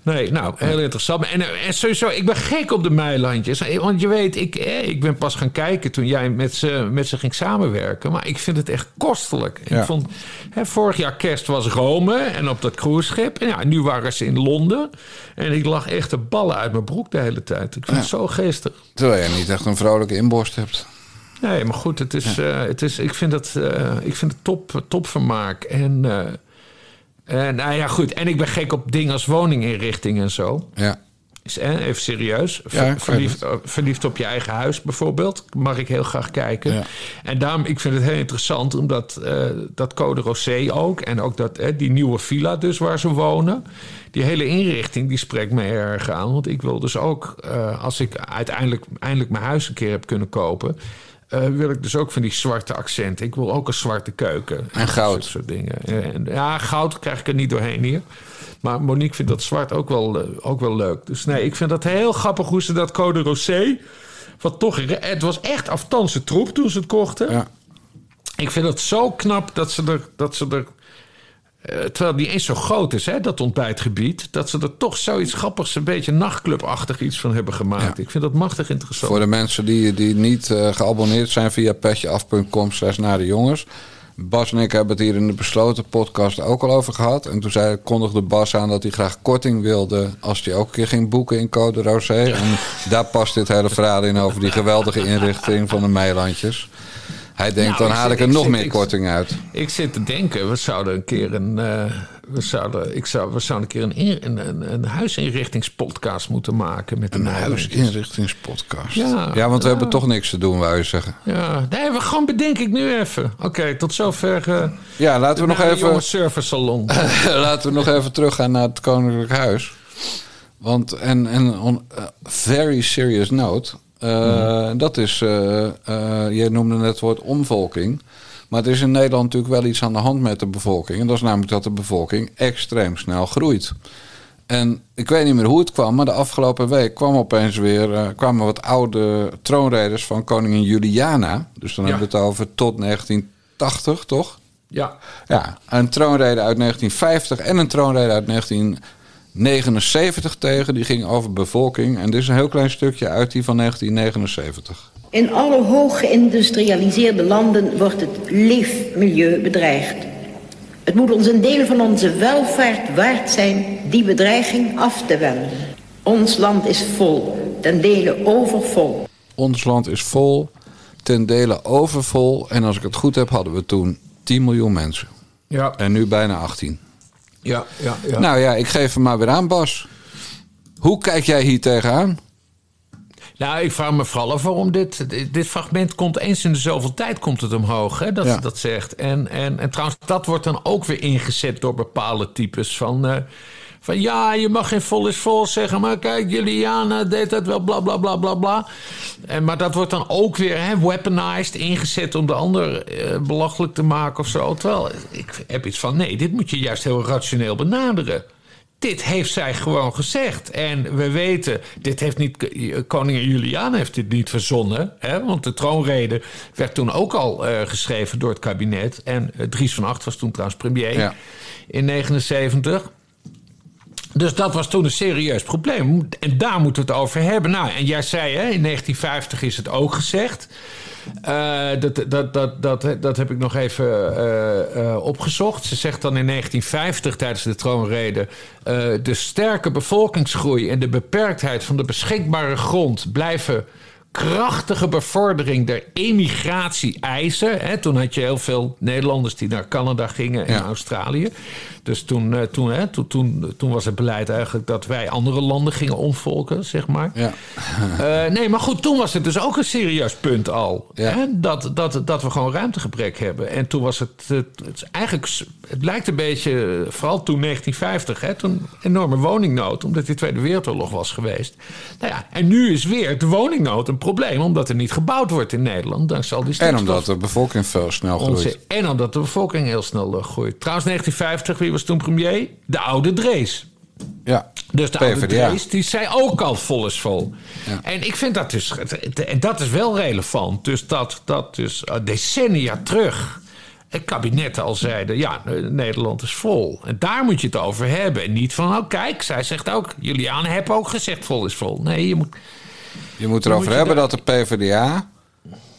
Nee, nou, heel interessant. En, eh, en sowieso, ik ben gek op de meilandjes. Want je weet, ik, eh, ik ben pas gaan kijken toen jij met ze, met ze ging samenwerken. Maar ik vind het echt kostelijk. Ja. Ik vond, hè, vorig jaar kerst was Rome en op dat cruiseschip. En ja, nu waren ze in Londen. En ik lag echt de ballen uit mijn broek de hele tijd. Ik vind het zo geestig. Terwijl je niet echt een vrolijke inborst hebt. Nee, maar goed, het is, eh, het is, ik vind het, eh, ik vind het top, topvermaak. En, eh, en, nou ja, goed. En ik ben gek op dingen als woninginrichting en zo. Ja. Even serieus. Ver- verliefd, eh, verliefd op je eigen huis bijvoorbeeld. Mag ik heel graag kijken. Ja. En daarom, ik vind het heel interessant. Omdat eh, dat Code Rosé ook. En ook dat, eh, die nieuwe villa dus waar ze wonen. Die hele inrichting die spreekt me erg aan. Want ik wil dus ook, eh, als ik uiteindelijk eindelijk mijn huis een keer heb kunnen kopen... eh, wil ik dus ook van die zwarte accenten. Ik wil ook een zwarte keuken. En goud. Dat soort dingen. En, ja, goud krijg ik er niet doorheen hier. Maar Monique vindt dat zwart ook wel, eh, ook wel leuk. Dus nee, ik vind dat heel grappig hoe ze dat Code Rosé... Wat toch, het was echt aftanse troep toen ze het kochten. Ja. Ik vind het zo knap dat ze er... Dat ze er terwijl het niet eens zo groot is, hè, dat ontbijtgebied... dat ze er toch zoiets grappigs, een beetje nachtclubachtig iets van hebben gemaakt. Ja. Ik vind dat machtig interessant. Voor de mensen die, die niet eh, geabonneerd zijn via petjeaf.com slash naar de jongens. Bas en ik hebben het hier in de besloten podcast ook al over gehad. En toen zei, kondigde Bas aan dat hij graag korting wilde... als hij ook een keer ging boeken in Code Rosé. En daar past dit hele verhaal in over die geweldige inrichting van de Meilandjes. Hij denkt, Nou, dan haal ik er nog zit- meer ik- korting uit. Ik zit te denken, we zouden een keer een, eh, we zouden, ik zou, we zouden een keer een, een, een, een huisinrichtingspodcast moeten maken met Een huisinrichtingspodcast. Ja, ja, want we ja. hebben toch niks te doen, wou je zeggen. Ja, nee, we gewoon bedenk ik nu even. Oké, tot zover. eh Ja, laten we nog even... jonge service salon. Laten we nog even teruggaan naar het Koninklijk Huis. Want, en, en on a very serious note, eh, dat is, eh, eh, je noemde net het woord omvolking. Maar er is in Nederland natuurlijk wel iets aan de hand met de bevolking. En dat is namelijk dat de bevolking extreem snel groeit. En ik weet niet meer hoe het kwam, maar de afgelopen week kwam opeens weer, kwamen wat oude troonrijders van koningin Juliana. Dus dan Ja. hebben we het over tot 1980, toch? ja, Ja, een troonrede uit 1950 en een troonrede uit 1979 tegen. Die ging over bevolking. En dit is een heel klein stukje uit die van 1979. In alle hoog geïndustrialiseerde landen wordt het leefmilieu bedreigd. Het moet ons een deel van onze welvaart waard zijn die bedreiging af te wenden. Ons land is vol, ten dele overvol. Ons land is vol, ten dele overvol. En als ik het goed heb, hadden we toen 10 miljoen mensen. ja, En nu bijna 18. Ja, ja. ja. Nou ja, ik geef hem maar weer aan, Bas. Hoe kijk jij hier tegenaan? Nou, ik vraag me vooral af waarom dit, dit, dit fragment komt eens in de zoveel tijd komt het omhoog, hè, dat Ja. ze dat zegt. En, en, en trouwens, dat wordt dan ook weer ingezet door bepaalde types van... eh, van ja, je mag geen vol is vol zeggen, maar kijk, Juliana deed dat wel, bla bla bla bla bla. En, maar dat wordt dan ook weer hè, weaponized, ingezet om de ander eh, belachelijk te maken of zo. Terwijl ik heb iets van, nee, dit moet je juist heel rationeel benaderen. Dit heeft zij gewoon gezegd. En we weten, dit heeft niet, koningin Juliana heeft dit niet verzonnen. Hè? Want de troonrede werd toen ook al eh, geschreven door het kabinet. En eh, Dries van Acht was toen trouwens premier Ja. in 79. Dus dat was toen een serieus probleem. En daar moeten we het over hebben. Nou, en jij zei, hè, in 1950 is het ook gezegd. Eh, dat, dat, dat, dat, dat heb ik nog even eh, eh, opgezocht. Ze zegt dan in 1950 tijdens de troonrede... eh, de sterke bevolkingsgroei en de beperktheid van de beschikbare grond... blijven krachtige bevordering der emigratie-eisen. Hè, toen had je heel veel Nederlanders die naar Canada gingen en Ja. Australië. Dus toen, eh, toen, hè, toen, toen, toen was het beleid eigenlijk dat wij andere landen gingen omvolken, zeg maar. Ja. Eh, nee, maar goed, toen was het dus ook een serieus punt al. Ja. Hè? Dat, dat, dat we gewoon ruimtegebrek hebben. En toen was het, het, eigenlijk, het lijkt een beetje, vooral toen 1950, hè, toen enorme woningnood, omdat die Tweede Wereldoorlog was geweest. Nou ja, en nu is weer de woningnood een probleem, omdat er niet gebouwd wordt in Nederland. Dankzij al die En stikstof. omdat de bevolking veel snel groeit. Onze, en omdat de bevolking heel snel eh, groeit. Trouwens, 1950, wie was toen premier? De oude Drees. Ja. Dus de oude. Drees, die zei ook al vol is vol. Ja. En ik vind dat dus... En dat is wel relevant. Dus dat, dat dus eh, decennia terug... Het kabinet al zeiden, ja, eh, Nederland is vol. En daar moet je het over hebben. En niet van, oh kijk, zij zegt ook... Juliane heb ook gezegd vol is vol. Nee, je moet... Je moet erover moet hebben dat de PvdA,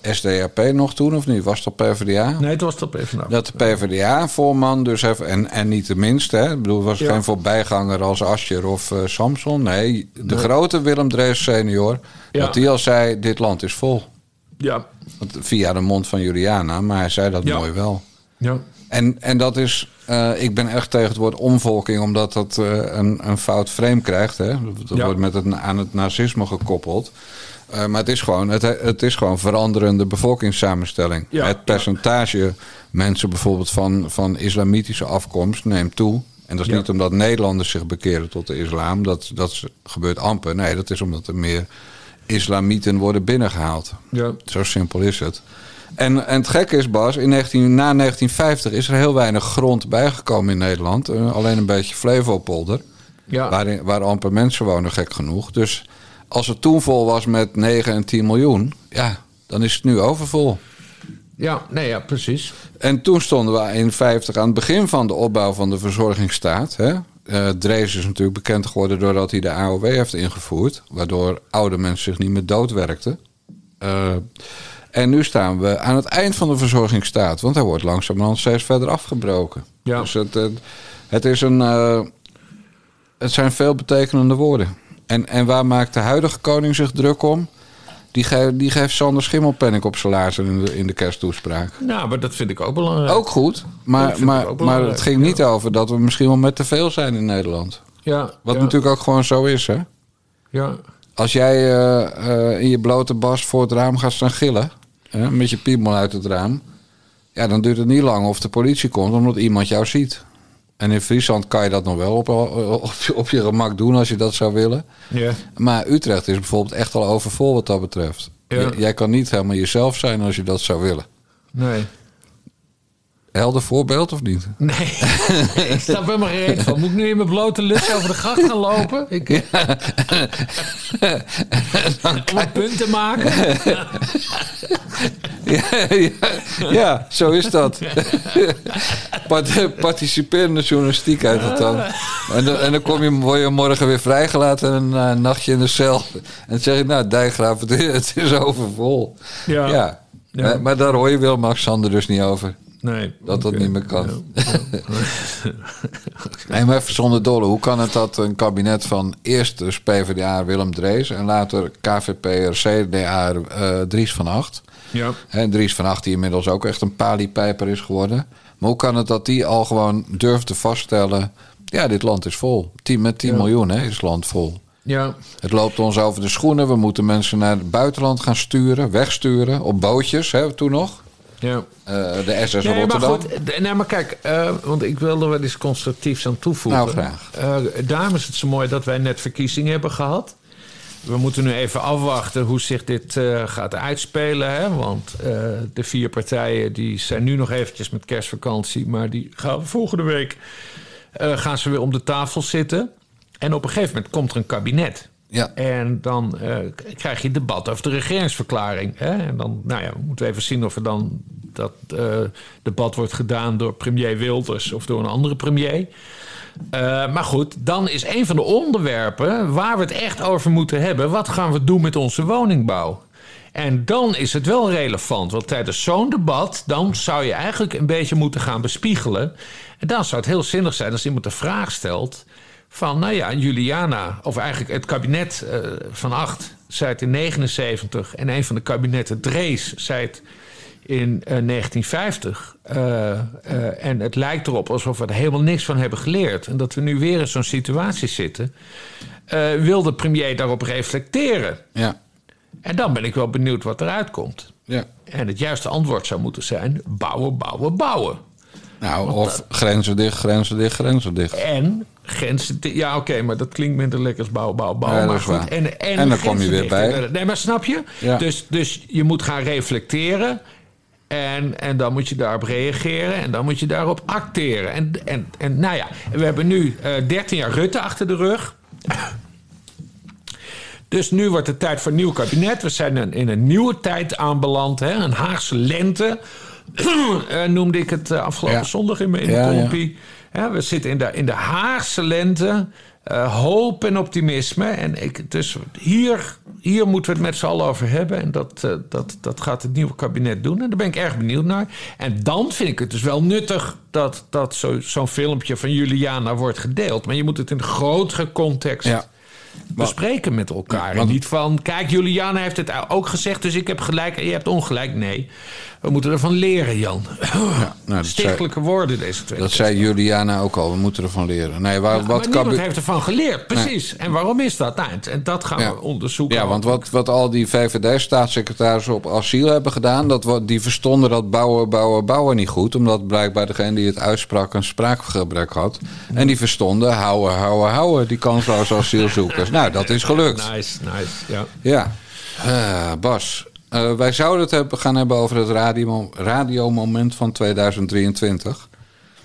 SDAP nog toen of niet, was al PvdA? Nee, het was even nou. Dat de PvdA-voorman dus heeft, en, en niet de minste, hè? ik bedoel, was Ja. geen voorbijganger als Ascher of eh, Samson. Nee, de grote Willem Drees senior, Ja. dat die al zei, dit land is vol. Ja, via de mond van Juliana, maar hij zei dat Ja. mooi wel. ja. En, en dat is, eh, ik ben echt tegen het woord omvolking, omdat dat eh, een, een fout frame krijgt. Hè? Dat Ja. wordt met het, aan het nazisme gekoppeld. Eh, maar het is, gewoon, het, het is gewoon veranderende bevolkingssamenstelling. Ja, het ja. percentage mensen bijvoorbeeld van, van islamitische afkomst neemt toe. En dat is niet omdat Nederlanders zich bekeren tot de islam. Dat, dat gebeurt amper. Nee, dat is omdat er meer islamieten worden binnengehaald. ja. Zo simpel is het. En, en het gekke is, Bas, in 19, na 1950 is er heel weinig grond bijgekomen in Nederland. Eh, alleen een beetje Flevopolder, ja. waar, waar amper mensen wonen, gek genoeg. Dus als het toen vol was met 9 en 10 miljoen, ja, dan is het nu overvol. Ja, nee, ja, precies. En toen stonden we in 50 aan het begin van de opbouw van de verzorgingsstaat. Hè? Eh, Drees is natuurlijk bekend geworden doordat hij de AOW heeft ingevoerd. Waardoor oude mensen zich niet meer doodwerkten. Eh, en nu staan we aan het eind van de verzorgingsstaat. Want hij wordt langzamerhand steeds verder afgebroken. Ja. Dus het, het, het is een... eh, het zijn veelbetekenende woorden. En, en waar maakt de huidige koning zich druk om? Die, ge- die geeft Sander Schimmelpenninck op zijn laarzen in de, in de kersttoespraak. Nou, maar dat vind ik ook belangrijk. Ook goed, maar, maar, maar het ging niet over dat we misschien wel met te veel zijn in Nederland. Ja, Wat ja, natuurlijk ook gewoon zo is, hè? Ja, Als jij eh, eh, in je blote bas voor het raam gaat staan gillen, hè, met je piemel uit het raam, ja, dan duurt het niet lang of de politie komt omdat iemand jou ziet. En in Friesland kan je dat nog wel op, op, je- op je gemak doen als je dat zou willen. ja. Maar Utrecht is bijvoorbeeld echt al overvol wat dat betreft. Ja. Jij kan niet helemaal jezelf zijn als je dat zou willen. Nee. Helder voorbeeld of niet? Nee, ik snap helemaal geen van. Moet ik nu in mijn blote lus over de gracht gaan lopen? Ik, Om een punt te maken? Ja, ja, ja, zo is dat. Part- participerende journalistiek uit het dan. En, dan. en dan kom je, word je morgen weer vrijgelaten en een eh, nachtje in de cel. En dan zeg je, nou, Dijkgraaf, het is, het is overvol. Ja. Ja. Ja. Maar, maar daar hoor je Willem-Alexander dus niet over. Nee. Dat dat niet meer kan. Nee, maar even zonder dolle. Hoe kan het dat een kabinet van eerst dus PvdA Willem Drees... en later KVP'er, CDA eh Dries van Acht... Ja. Hè, Dries van Acht, die inmiddels ook echt een paliepijper is geworden. Maar hoe kan het dat die al gewoon durfde vaststellen... ja, dit land is vol. 10, met 10 Ja. miljoen hè, is het land vol. Ja. Het loopt ons over de schoenen. We moeten mensen naar het buitenland gaan sturen, wegsturen. Op bootjes, hè, toen nog. Ja. Eh, de SS Nee, maar Rotterdam. goed. d- Nee, maar kijk, eh, want ik wil er wel eens constructiefs aan toevoegen. Nou, graag. Eh, daarom is het zo mooi dat wij net verkiezingen hebben gehad. We moeten nu even afwachten hoe zich dit gaat uitspelen. Hè? Want de vier partijen die zijn nu nog eventjes met kerstvakantie. Maar die gaan volgende week gaan ze weer om de tafel zitten. En op een gegeven moment komt er een kabinet. Ja. En dan eh, krijg je debat over de regeringsverklaring. Hè? En dan nou ja, we moeten even zien of er dan dat eh, debat wordt gedaan door premier Wilders of door een andere premier. Eh, maar goed, dan is een van de onderwerpen waar we het echt over moeten hebben: wat gaan we doen met onze woningbouw? En dan is het wel relevant, want tijdens zo'n debat, dan zou je eigenlijk een beetje moeten gaan bespiegelen. En dan zou het heel zinnig zijn als iemand de vraag stelt: van nou ja, Juliana, of eigenlijk het kabinet eh, van acht, zei het in 79 en een van de kabinetten Drees zei het in eh, 1950. Eh, eh, en het lijkt erop alsof we er helemaal niks van hebben geleerd. En dat we nu weer in zo'n situatie zitten. wil de premier daarop reflecteren? Ja. En dan ben ik wel benieuwd wat eruit komt. Ja. En het juiste antwoord zou moeten zijn: bouwen, bouwen, bouwen. Nou, of grenzen dicht, grenzen dicht, grenzen dicht. En grenzen. Ja, oké, maar dat klinkt minder lekker als bouwen. Ja, dat maar goed. En, en, En dan kom je weer bij- Nee, maar snap je? Ja. Dus, dus je moet gaan reflecteren. En, en dan moet je daarop reageren. En dan moet je daarop acteren. En, en, en nou ja, we hebben nu eh 13 jaar Rutte achter de rug. Dus nu wordt het tijd voor een nieuw kabinet. We zijn in- in een nieuwe tijd aanbeland. Hè? Een Haagse lente. Eh, noemde ik het eh, afgelopen Ja. zondag in mijn Ja, ja. We zitten in de, in de Haagse lente. Eh, hoop en optimisme. En ik, dus hier, hier moeten we het met z'n allen over hebben. En dat, eh, dat, dat gaat het nieuwe kabinet doen. En daar ben ik erg benieuwd naar. En dan vind ik het dus wel nuttig dat, dat zo- zo'n filmpje van Juliana wordt gedeeld. Maar je moet het in een grotere context Ja. Bespreken met elkaar. En want- niet van, kijk, Juliana heeft het ook gezegd, dus ik heb gelijk en je hebt ongelijk. Nee, we moeten ervan leren, Jan. nou, dat Stichtelijke woorden deze twee. Dat zei Juliana ook al. We moeten ervan leren. Nee, waar, maar wat niemand heeft ervan geleerd, precies. En waarom is dat? Nou, en dat gaan Ja. we onderzoeken. Ja, want wat, wat al die VVD-staatssecretarissen op asiel hebben gedaan... Dat, die verstonden dat bouwen, bouwen, bouwen niet goed. Omdat blijkbaar degene die het uitsprak een spraakgebrek had. En die verstonden houden, houden, houden. Die kansloze asielzoekers. nou, dat is gelukt. Nice, nice, ja. Ja. Eh, Bas, eh, wij zouden het hebben, gaan hebben over het radio, radiomoment van 2023.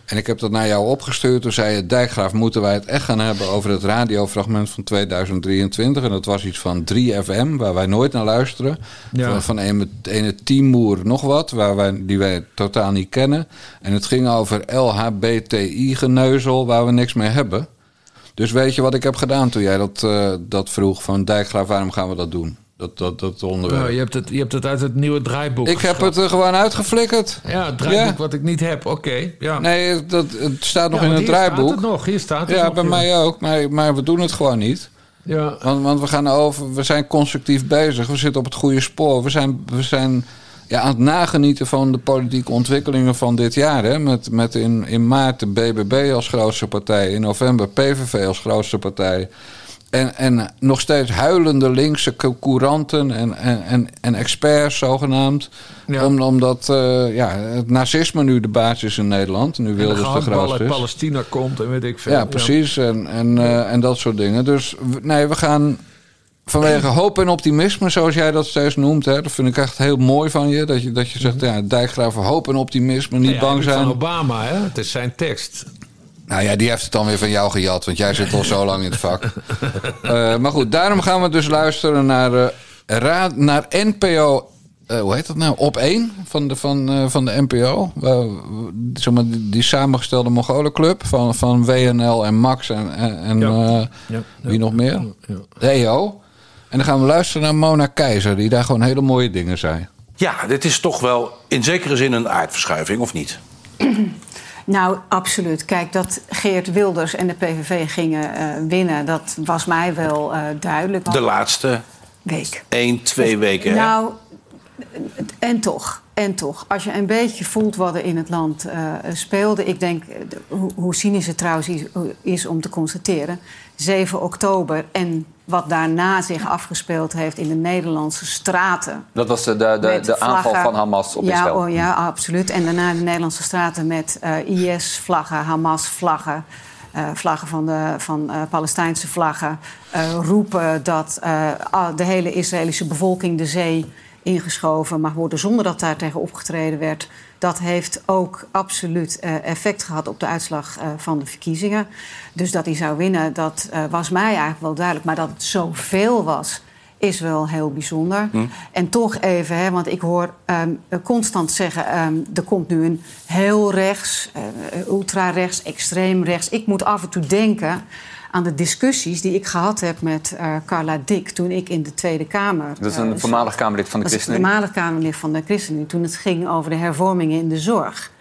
En ik heb dat naar jou opgestuurd. Toen zei je, Dijkgraaf, moeten wij het echt gaan hebben over het radiofragment van 2023. En dat was iets van 3FM, waar wij nooit naar luisteren. Ja. Van, van een, ene Timur nog wat, waar wij, die wij totaal niet kennen. En het ging over LHBTI-geneuzel, waar we niks mee hebben. Dus weet je wat ik heb gedaan toen jij dat, eh, dat vroeg van Dijkgraaf, waarom gaan we dat doen? Dat, dat, dat onderwerp. Nou, je, hebt het, je hebt het uit het nieuwe draaiboek ik heb het er gewoon uitgeflikkerd. Ja, het draaiboek Ja. wat ik niet heb, oké. ja. Nee, dat, het staat nog Ja, in het hier draaiboek. Staat het nog, hier staat het ja, nog, bij mij ook. Maar, maar we doen het gewoon niet. Ja. Want, want we, gaan over, we zijn constructief bezig. We zitten op het goede spoor. We zijn, we zijn ja, aan het nagenieten van de politieke ontwikkelingen van dit jaar. Hè? Met, met in, in maart de BBB als grootste partij. In november PVV als grootste partij. En, en nog steeds huilende linkse cou- couranten en, en, en, en experts zogenaamd. Ja. Om, omdat eh, ja, het nazisme nu de baas is in Nederland. Nu de Wilders de grootste uit. Palestina komt en weet ik veel. Ja, precies. En, en, eh, en dat soort dingen. Dus nee, we gaan vanwege hoop en optimisme, zoals jij dat steeds noemt. Hè, dat vind ik echt heel mooi van je. Dat je, dat je zegt, ja, dijkgraven hoop en optimisme, niet Ja, bang zijn. Van Obama, hè? Het is zijn tekst. Nou ja, die heeft het dan weer van jou gejat, want jij zit al zo lang in het vak. Eh, maar goed, daarom gaan we dus luisteren naar, eh, ra- naar NPO. eh, hoe heet dat nou? Op 1 van de, van, van de NPO. Zeg maar, die, die samengestelde Mongolenclub van, van WNL en Max en, en, en, Ja. Ja, wie nog meer? ja. De EO. En dan gaan we luisteren naar Mona Keizer, die daar gewoon hele mooie dingen zei. Ja, dit is toch wel in zekere zin een aardverschuiving, of niet? Nou, absoluut. Kijk, dat Geert Wilders en de PVV gingen eh, winnen, dat was mij wel eh, duidelijk. De laatste week. één, twee weken. hè? Nou, en toch. En toch. Als je een beetje voelt wat er in het land eh, speelde. Ik denk, eh, hoe, hoe cynisch het trouwens is, is om te constateren. 7 oktober en wat daarna zich afgespeeld heeft in de Nederlandse straten. Dat was de, de, de, aanval van Hamas op ja, Israël. Oh, ja, absoluut. En daarna de Nederlandse straten met eh, IS-vlaggen, Hamas-vlaggen. vlaggen van de van, Palestijnse vlaggen. roepen dat de hele Israëlische bevolking de zee ingeschoven mag worden zonder dat daar tegen opgetreden werd. Dat heeft ook absoluut eh, effect gehad op de uitslag eh, van de verkiezingen. Dus dat hij zou winnen, dat eh, was mij eigenlijk wel duidelijk. Maar dat het zoveel was, is wel heel bijzonder. Hm. En toch even, hè, want ik hoor ehm, constant zeggen... ehm, er komt nu een heel rechts, eh, ultra-rechts, extreem rechts. Ik moet af en toe denken aan de discussies die ik gehad heb met eh, Carla Dick... toen ik in de Tweede Kamer... Dat is eh, een voormalig Kamerlid van de ChristenUnie. voormalig Kamerlid van de ChristenUnie... toen het ging over de hervormingen in de zorg.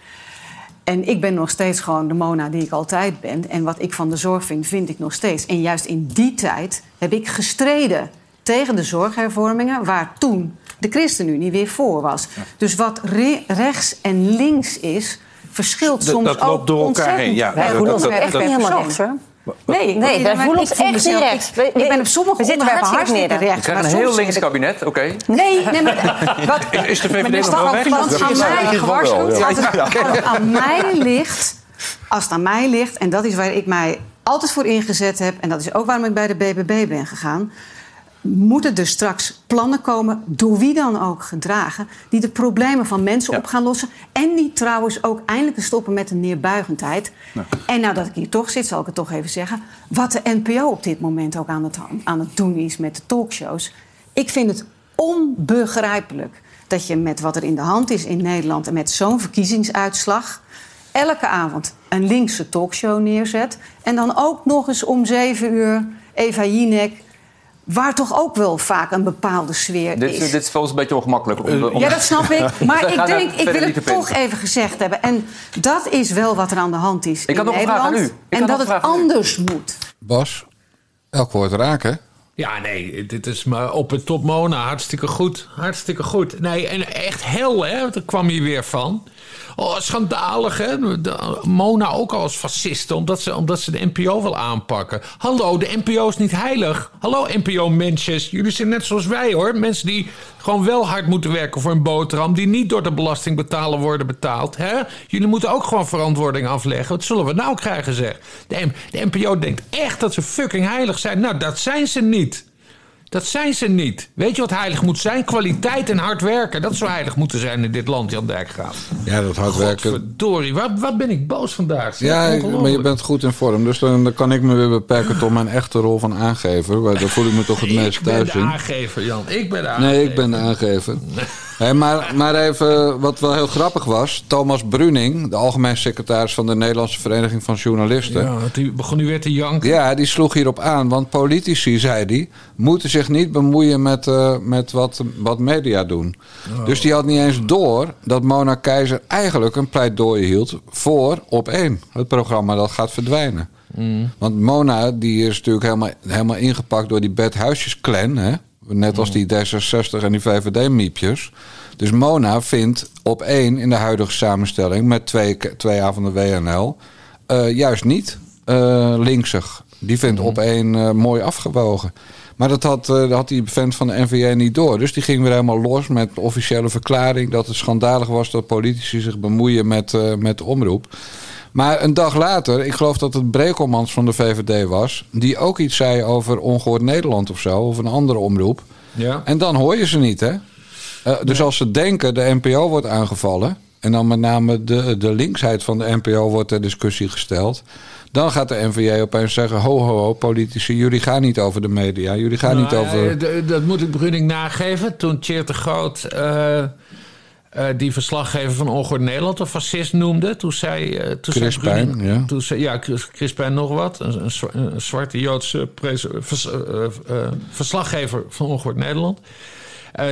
En ik ben nog steeds gewoon de Mona die ik altijd ben. En wat ik van de zorg vind, vind ik nog steeds. En juist in die tijd heb ik gestreden tegen de zorghervormingen... waar toen de ChristenUnie weer voor was. Dus wat re- rechts en links is, verschilt Dat- soms dat loopt ook door elkaar ontzettend. heen, ja. Wij Dat- ons dat- echt dat- niet helemaal rechts, hoor. Nee, Nee, voelen ik ons voel echt rechts. Ik, ben op sommige we zitten onderwerpen hartstikke. We krijgen maar een heel links kabinet, oké. Nee, nee, maar wat, Is de VVD nog wel weg? als het aan mij gewaarschuwd? aan mij ligt, als het aan mij ligt, en dat is waar ik mij altijd voor ingezet heb, en dat is ook waarom ik bij de BBB ben gegaan, moeten er straks plannen komen, door wie dan ook gedragen, die de problemen van mensen op gaan lossen. En die trouwens ook eindelijk te stoppen met de neerbuigendheid. En nou dat ik hier toch zit, zal ik het toch even zeggen. Wat de NPO op dit moment ook aan het, aan het doen is met de talkshows. Ik vind het onbegrijpelijk dat je met wat er in de hand is in Nederland en met zo'n verkiezingsuitslag elke avond een linkse talkshow neerzet. En dan ook nog eens om zeven uur Eva Jinek. Waar toch ook wel vaak een bepaalde sfeer Dit, is. dit is volgens een beetje ongemakkelijk. Om, om- Ja, dat snap ik. Maar ik denk, ik wil het toch even gezegd hebben. En dat is wel wat er aan de hand is Ik had in nog een vraag aan Nederland. u. Ik En dat het anders moet. Bas, elk woord raken. Ja, nee, dit is maar op het top Mona. Hartstikke goed. Hartstikke goed. Nee, en echt hel, hè? Daar kwam je weer van. Oh, schandalig, hè? Mona ook al als fascisten, omdat ze, omdat ze de NPO wil aanpakken. Hallo, de NPO is niet heilig. Hallo, NPO-mensjes. Jullie zijn net zoals wij, hoor. Mensen die gewoon wel hard moeten werken voor een boterham... die niet door de belastingbetaler worden betaald. Hè? Jullie moeten ook gewoon verantwoording afleggen. Wat zullen we nou krijgen, zeg? De, de NPO denkt echt dat ze fucking heilig zijn. Nou, dat zijn ze niet. Dat zijn ze niet. Weet je wat heilig moet zijn? Kwaliteit en hard werken. Dat zou heilig moeten zijn in dit land, Jan Dijkgraaf. Ja, dat hard werken. Verdorie, wat, wat ben ik boos vandaag. zeg. Ja, maar je bent goed in vorm. Dus dan, dan kan ik me weer beperken tot mijn echte rol van aangever. Waar- Daar voel ik me toch het meest Ik ben thuis de in. aangever, Jan. Ik ben de aangever. Nee, ik ben de aangever. Hé, maar, maar even, wat wel heel grappig was. Thomas Bruning, de algemeen secretaris van de Nederlandse Vereniging van Journalisten. Ja, die begon nu weer te janken. Ja, die sloeg hierop aan. Want politici, zei hij, moeten zich niet bemoeien met, eh, met wat, wat media doen. Oh. Dus die had niet eens door dat Mona Keizer eigenlijk een pleidooi hield voor op één. Het programma dat gaat verdwijnen. Mm. Want Mona die is natuurlijk helemaal, helemaal ingepakt door die bedhuisjesclan. Hè? Net als die D66 en die VVD-miepjes. Dus Mona vindt op één in de huidige samenstelling... met twee, twee avonden WNL... eh, juist niet eh, linksig. Die vindt op één eh, mooi afgewogen. Maar dat had, dat had die vent van de NVA niet door. Dus die ging weer helemaal los met de officiële verklaring... dat het schandalig was dat politici zich bemoeien met, met de omroep. Maar een dag later, ik geloof dat het Brekelmans van de VVD was... die ook iets zei over Ongehoord Nederland of zo, of een andere omroep. Ja. En dan hoor je ze niet, hè? Eh, dus als ze denken de NPO wordt aangevallen... en dan met name de, de linksheid van de NPO wordt ter discussie gesteld... dan gaat de NVA opeens zeggen... ho, ho, ho, politici, jullie gaan niet over de media. Jullie gaan niet Nou, over... eh, dat moet ik Bruning nageven. Toen Tjeerd de Groot eh, eh, die verslaggever van Ongehoord Nederland een fascist noemde... toen zei, eh toen Chris zei ja. Toen zei, ja, Chris, Chris Pijn nog wat. Een, een, zwa- een zwarte Joodse pres- vers- eh, verslaggever van Ongehoord Nederland...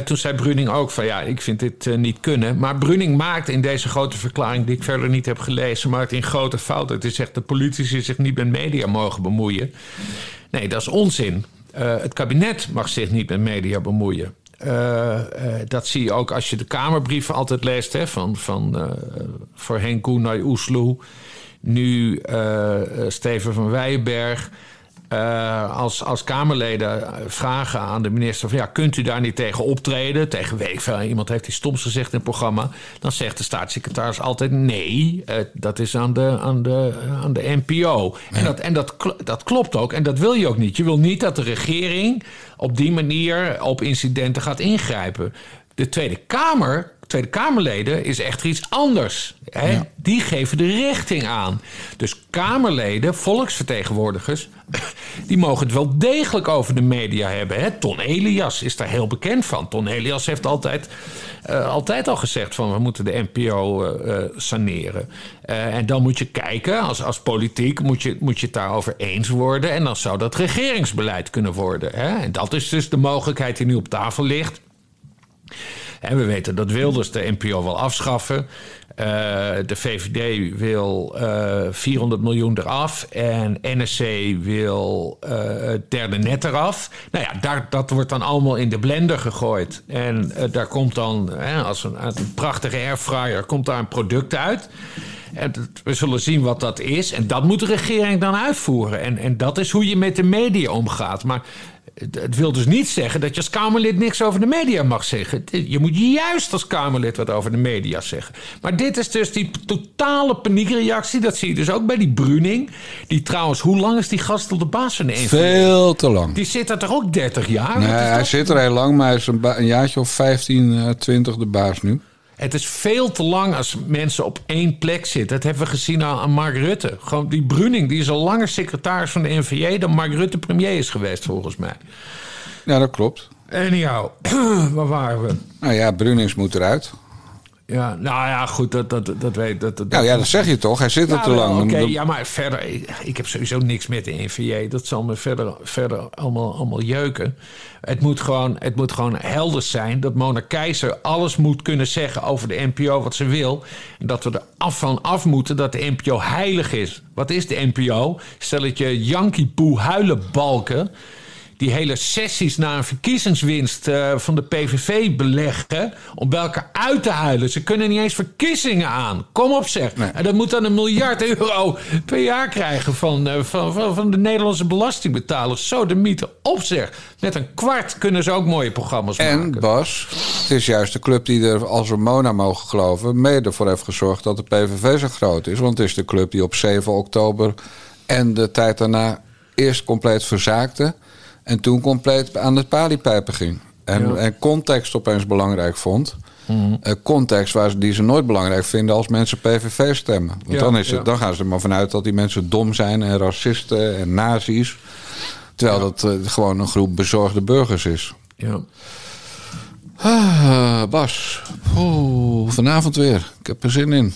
Toen zei Bruning ook van ja, ik vind dit niet kunnen. Maar Bruning maakt in deze grote verklaring, die ik verder niet heb gelezen, maakt in grote fouten. Het zegt dat politici zich niet met media mogen bemoeien. Nee, dat is onzin. Het kabinet mag zich niet met media bemoeien. Eh, eh, dat zie je ook als je de Kamerbrieven altijd leest hè, van, van eh, voorheen Koenai Oesloe, nu Steven van Weijenberg. Eh, als, als Kamerleden vragen aan de minister: van, ja, kunt u daar niet tegen optreden? Tegen weet ik veel, iemand heeft die stoms gezegd in het programma. Dan zegt de staatssecretaris altijd: nee, eh, dat is aan de, aan de, aan de NPO. En, dat, en dat, dat klopt ook. En dat wil je ook niet. Je wil niet dat de regering op die manier op incidenten gaat ingrijpen. De Tweede Kamer. Tweede Kamerleden is echt iets anders. Hè? Die geven de richting aan. Dus Kamerleden, volksvertegenwoordigers, die mogen het wel degelijk over de media hebben. Hè? Ton Elias is daar heel bekend van. Ton Elias heeft altijd, eh, altijd al gezegd van we moeten de NPO eh, eh, saneren. En dan moet je kijken, als, als politiek moet je, moet je het daarover eens worden. En dan zou dat regeringsbeleid kunnen worden. Hè? En dat is dus de mogelijkheid die nu op tafel ligt. En we weten dat Wilders de NPO wil afschaffen. Eh, de VVD wil eh, 400 miljoen eraf en NSC wil eh, het derde net eraf. Nou ja, daar, dat wordt dan allemaal in de blender gegooid. En daar komt dan, hè, als een, een prachtige airfryer, komt daar een product uit. En we zullen zien wat dat is. En dat moet de regering dan uitvoeren. En, en dat is hoe je met de media omgaat. Maar het, wil dus niet zeggen dat je als Kamerlid niks over de media mag zeggen. Je moet juist als Kamerlid wat over de media zeggen. Maar dit is dus die totale paniekreactie. Dat zie je dus ook bij die Bruning. Die trouwens, hoe lang is die gast al de baas van de? Veel te lang. Die zit er toch ook 30 jaar? Nee, hij zit er heel lang, maar hij is een, een jaartje of 15, eh, 20 de baas nu. Het is veel te lang als mensen op één plek zitten. Dat hebben we gezien aan, Mark Rutte. Gewoon die Bruning, die is al langer secretaris van de NVA... dan Mark Rutte premier is geweest, volgens mij. Ja, dat klopt. Anyhow, waar waren we? Nou ja, Brunings moet eruit. Ja, nou ja, goed, dat, dat, dat weet dat, dat, Nou ja, dat zeg je toch? Hij zit er Ja, te lang. Oké, ja, maar verder, ik, ik heb sowieso niks met de NVA. Dat zal me verder, verder allemaal, allemaal jeuken. Het moet, gewoon, het moet gewoon helder zijn dat Mona Keizer alles moet kunnen zeggen over de NPO wat ze wil. En dat we er af van af moeten dat de NPO heilig is. Wat is de NPO? Stelletje Yankee Poe huilenbalken die hele sessies na een verkiezingswinst eh, van de PVV beleggen... om bij elkaar uit te huilen. Ze kunnen niet eens verkiezingen aan. Kom op zeg. En dat moet dan een miljard euro per jaar krijgen... van, eh, van, van, van de Nederlandse belastingbetalers. Zo de mythe op zeg. Met een kwart kunnen ze ook mooie programma's maken. En Bas, het is juist de club die er, als we Mona mogen geloven, mede voor heeft gezorgd dat de PVV zo groot is. Want het is de club die op 7 oktober en de tijd daarna eerst compleet verzaakte. En toen compleet aan de paliepijpen ging. En, Ja. en context opeens belangrijk vond. Eh, context waar ze, die ze nooit belangrijk vinden als mensen PVV stemmen. Want Ja, dan, is het, ja. dan gaan ze er maar vanuit dat die mensen dom zijn en racisten en nazi's. Terwijl dat eh, gewoon een groep bezorgde burgers is. Ja. Ah, Bas, Oeh, vanavond weer. Ik heb er zin in.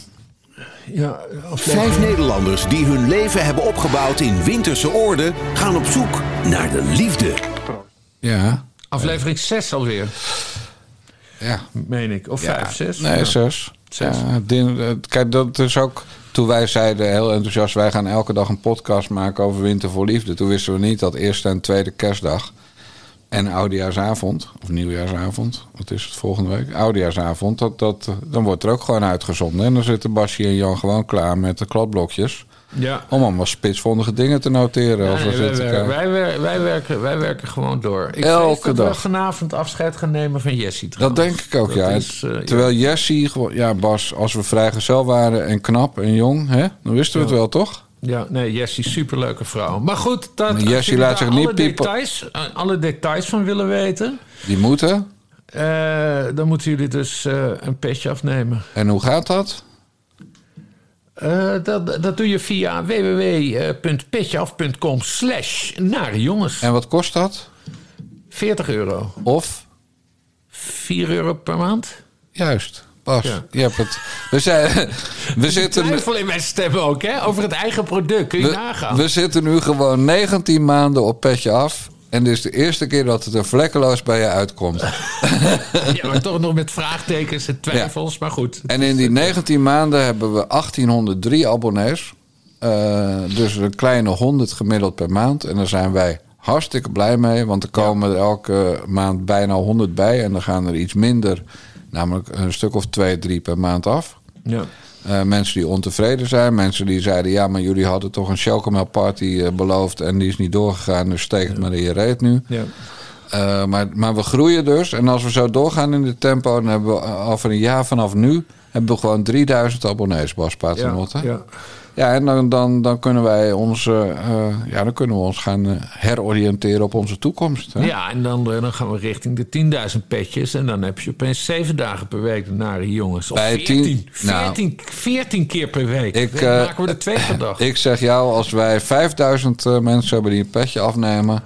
Ja, Vijf Nederlanders die hun leven hebben opgebouwd in winterse oorden... gaan op zoek naar de liefde. Ja. Aflevering 6 alweer. Ja. Meen ik. Of 5, 6? Nee, zes. Zes. Ja, din- eh, kijk, dat is ook... Toen wij zeiden heel enthousiast... wij gaan elke dag een podcast maken over Winter voor Liefde... toen wisten we niet dat eerste en tweede kerstdag... en oudejaarsavond, of nieuwjaarsavond... wat is het volgende week? Oudejaarsavond, dat, dat, dan wordt er ook gewoon uitgezonden. En dan zitten Basje en Jan gewoon klaar met de kladblokjes... Ja. om allemaal spitsvondige dingen te noteren. als we Nee, wij, werken, wij, wer- wij, werken, wij werken gewoon door. Ik Elke dat we dag. vanavond afscheid gaan nemen van Jessie. Dat denk ik ook, Dat ja. is, eh, Terwijl Jessie, ja Bas, als we vrijgezel waren en knap en jong, hè, dan wisten we het wel, toch? Ja, nee, Jessie, superleuke vrouw. Maar goed, dat, Maar Jessie laat zich niet alle details, eh, alle details van willen weten... Die moeten. eh, dan moeten jullie dus eh, een petje afnemen. En hoe gaat dat? Dat, dat doe je via www.petjeaf.com slash nare jongens. En wat kost dat? 40 euro. Of? 4 euro per maand. Juist. Bas, Ja. je hebt het. We, zijn, we, Ik zitten, twijfel in mijn stem ook, hè? Over het eigen product. Kun je we, nagaan. we zitten nu gewoon 19 maanden op petje af. En dit is de eerste keer dat het er vlekkeloos bij je uitkomt. Ja, maar toch nog met vraagtekens en twijfels. Maar goed. En in die 19 maanden hebben we 1803 abonnees. Eh, dus een kleine 100 gemiddeld per maand. En daar zijn wij hartstikke blij mee. Want er komen er elke maand bijna 100 bij. En dan gaan er iets minder, namelijk een stuk of 2, 3 per maand af. Ja. Eh, mensen die ontevreden zijn. Mensen die zeiden, ja, maar jullie hadden toch een chocomel party eh, beloofd. En die is niet doorgegaan, dus steek het maar in je reet nu. Ja. Eh, maar, maar we groeien dus. En als we zo doorgaan in dit tempo, dan hebben we over een jaar vanaf nu hebben we gewoon 3000 abonnees, Bas Paternotte. Ja, ja. Ja, en dan, dan, dan kunnen wij ons, eh, ja, dan kunnen we ons gaan eh, heroriënteren op onze toekomst. Hè? Ja, en dan, eh, dan gaan we richting de 10.000 petjes. En dan heb je opeens zeven dagen per week de nare jongens. Of Bij 14, 10 nou. 14, 14 keer per week. Ik, dan maken we er twee per dag. Ik zeg jou, als wij 5000 eh, mensen hebben die een petje afnemen,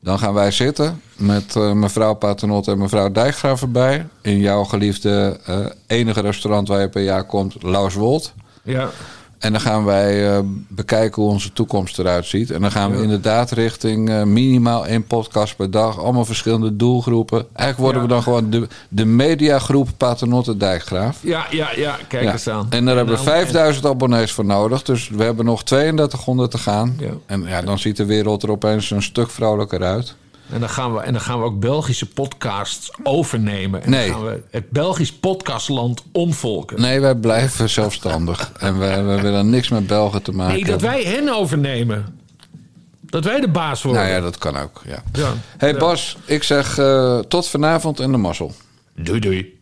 dan gaan wij zitten met mevrouw Paternotte en mevrouw Dijkgraaf erbij. In jouw geliefde enige restaurant waar je per jaar komt, Lauswold. Ja. En dan gaan wij eh, bekijken hoe onze toekomst eruit ziet. En dan gaan we inderdaad richting eh, minimaal één podcast per dag. Allemaal verschillende doelgroepen. Eigenlijk worden we dan gewoon de, de mediagroep Paternotte Dijkgraaf. Ja, ja, ja. Kijk Ja. eens aan. En daar hebben we dan- 5000 abonnees voor nodig. Dus we hebben nog 3200 te gaan. En ja, dan ziet de wereld er opeens een stuk vrolijker uit. En dan, gaan we, en dan gaan we ook Belgische podcasts overnemen. En Nee. dan gaan we het Belgisch podcastland omvolken. Nee, wij blijven zelfstandig. en we, we willen niks met Belgen te maken Nee, dat wij hen overnemen. Dat wij de baas worden. Nou ja, dat kan ook. Ja. Ja. Hey Ja. Bas, ik zeg eh, tot vanavond en de mazzel. Doei doei.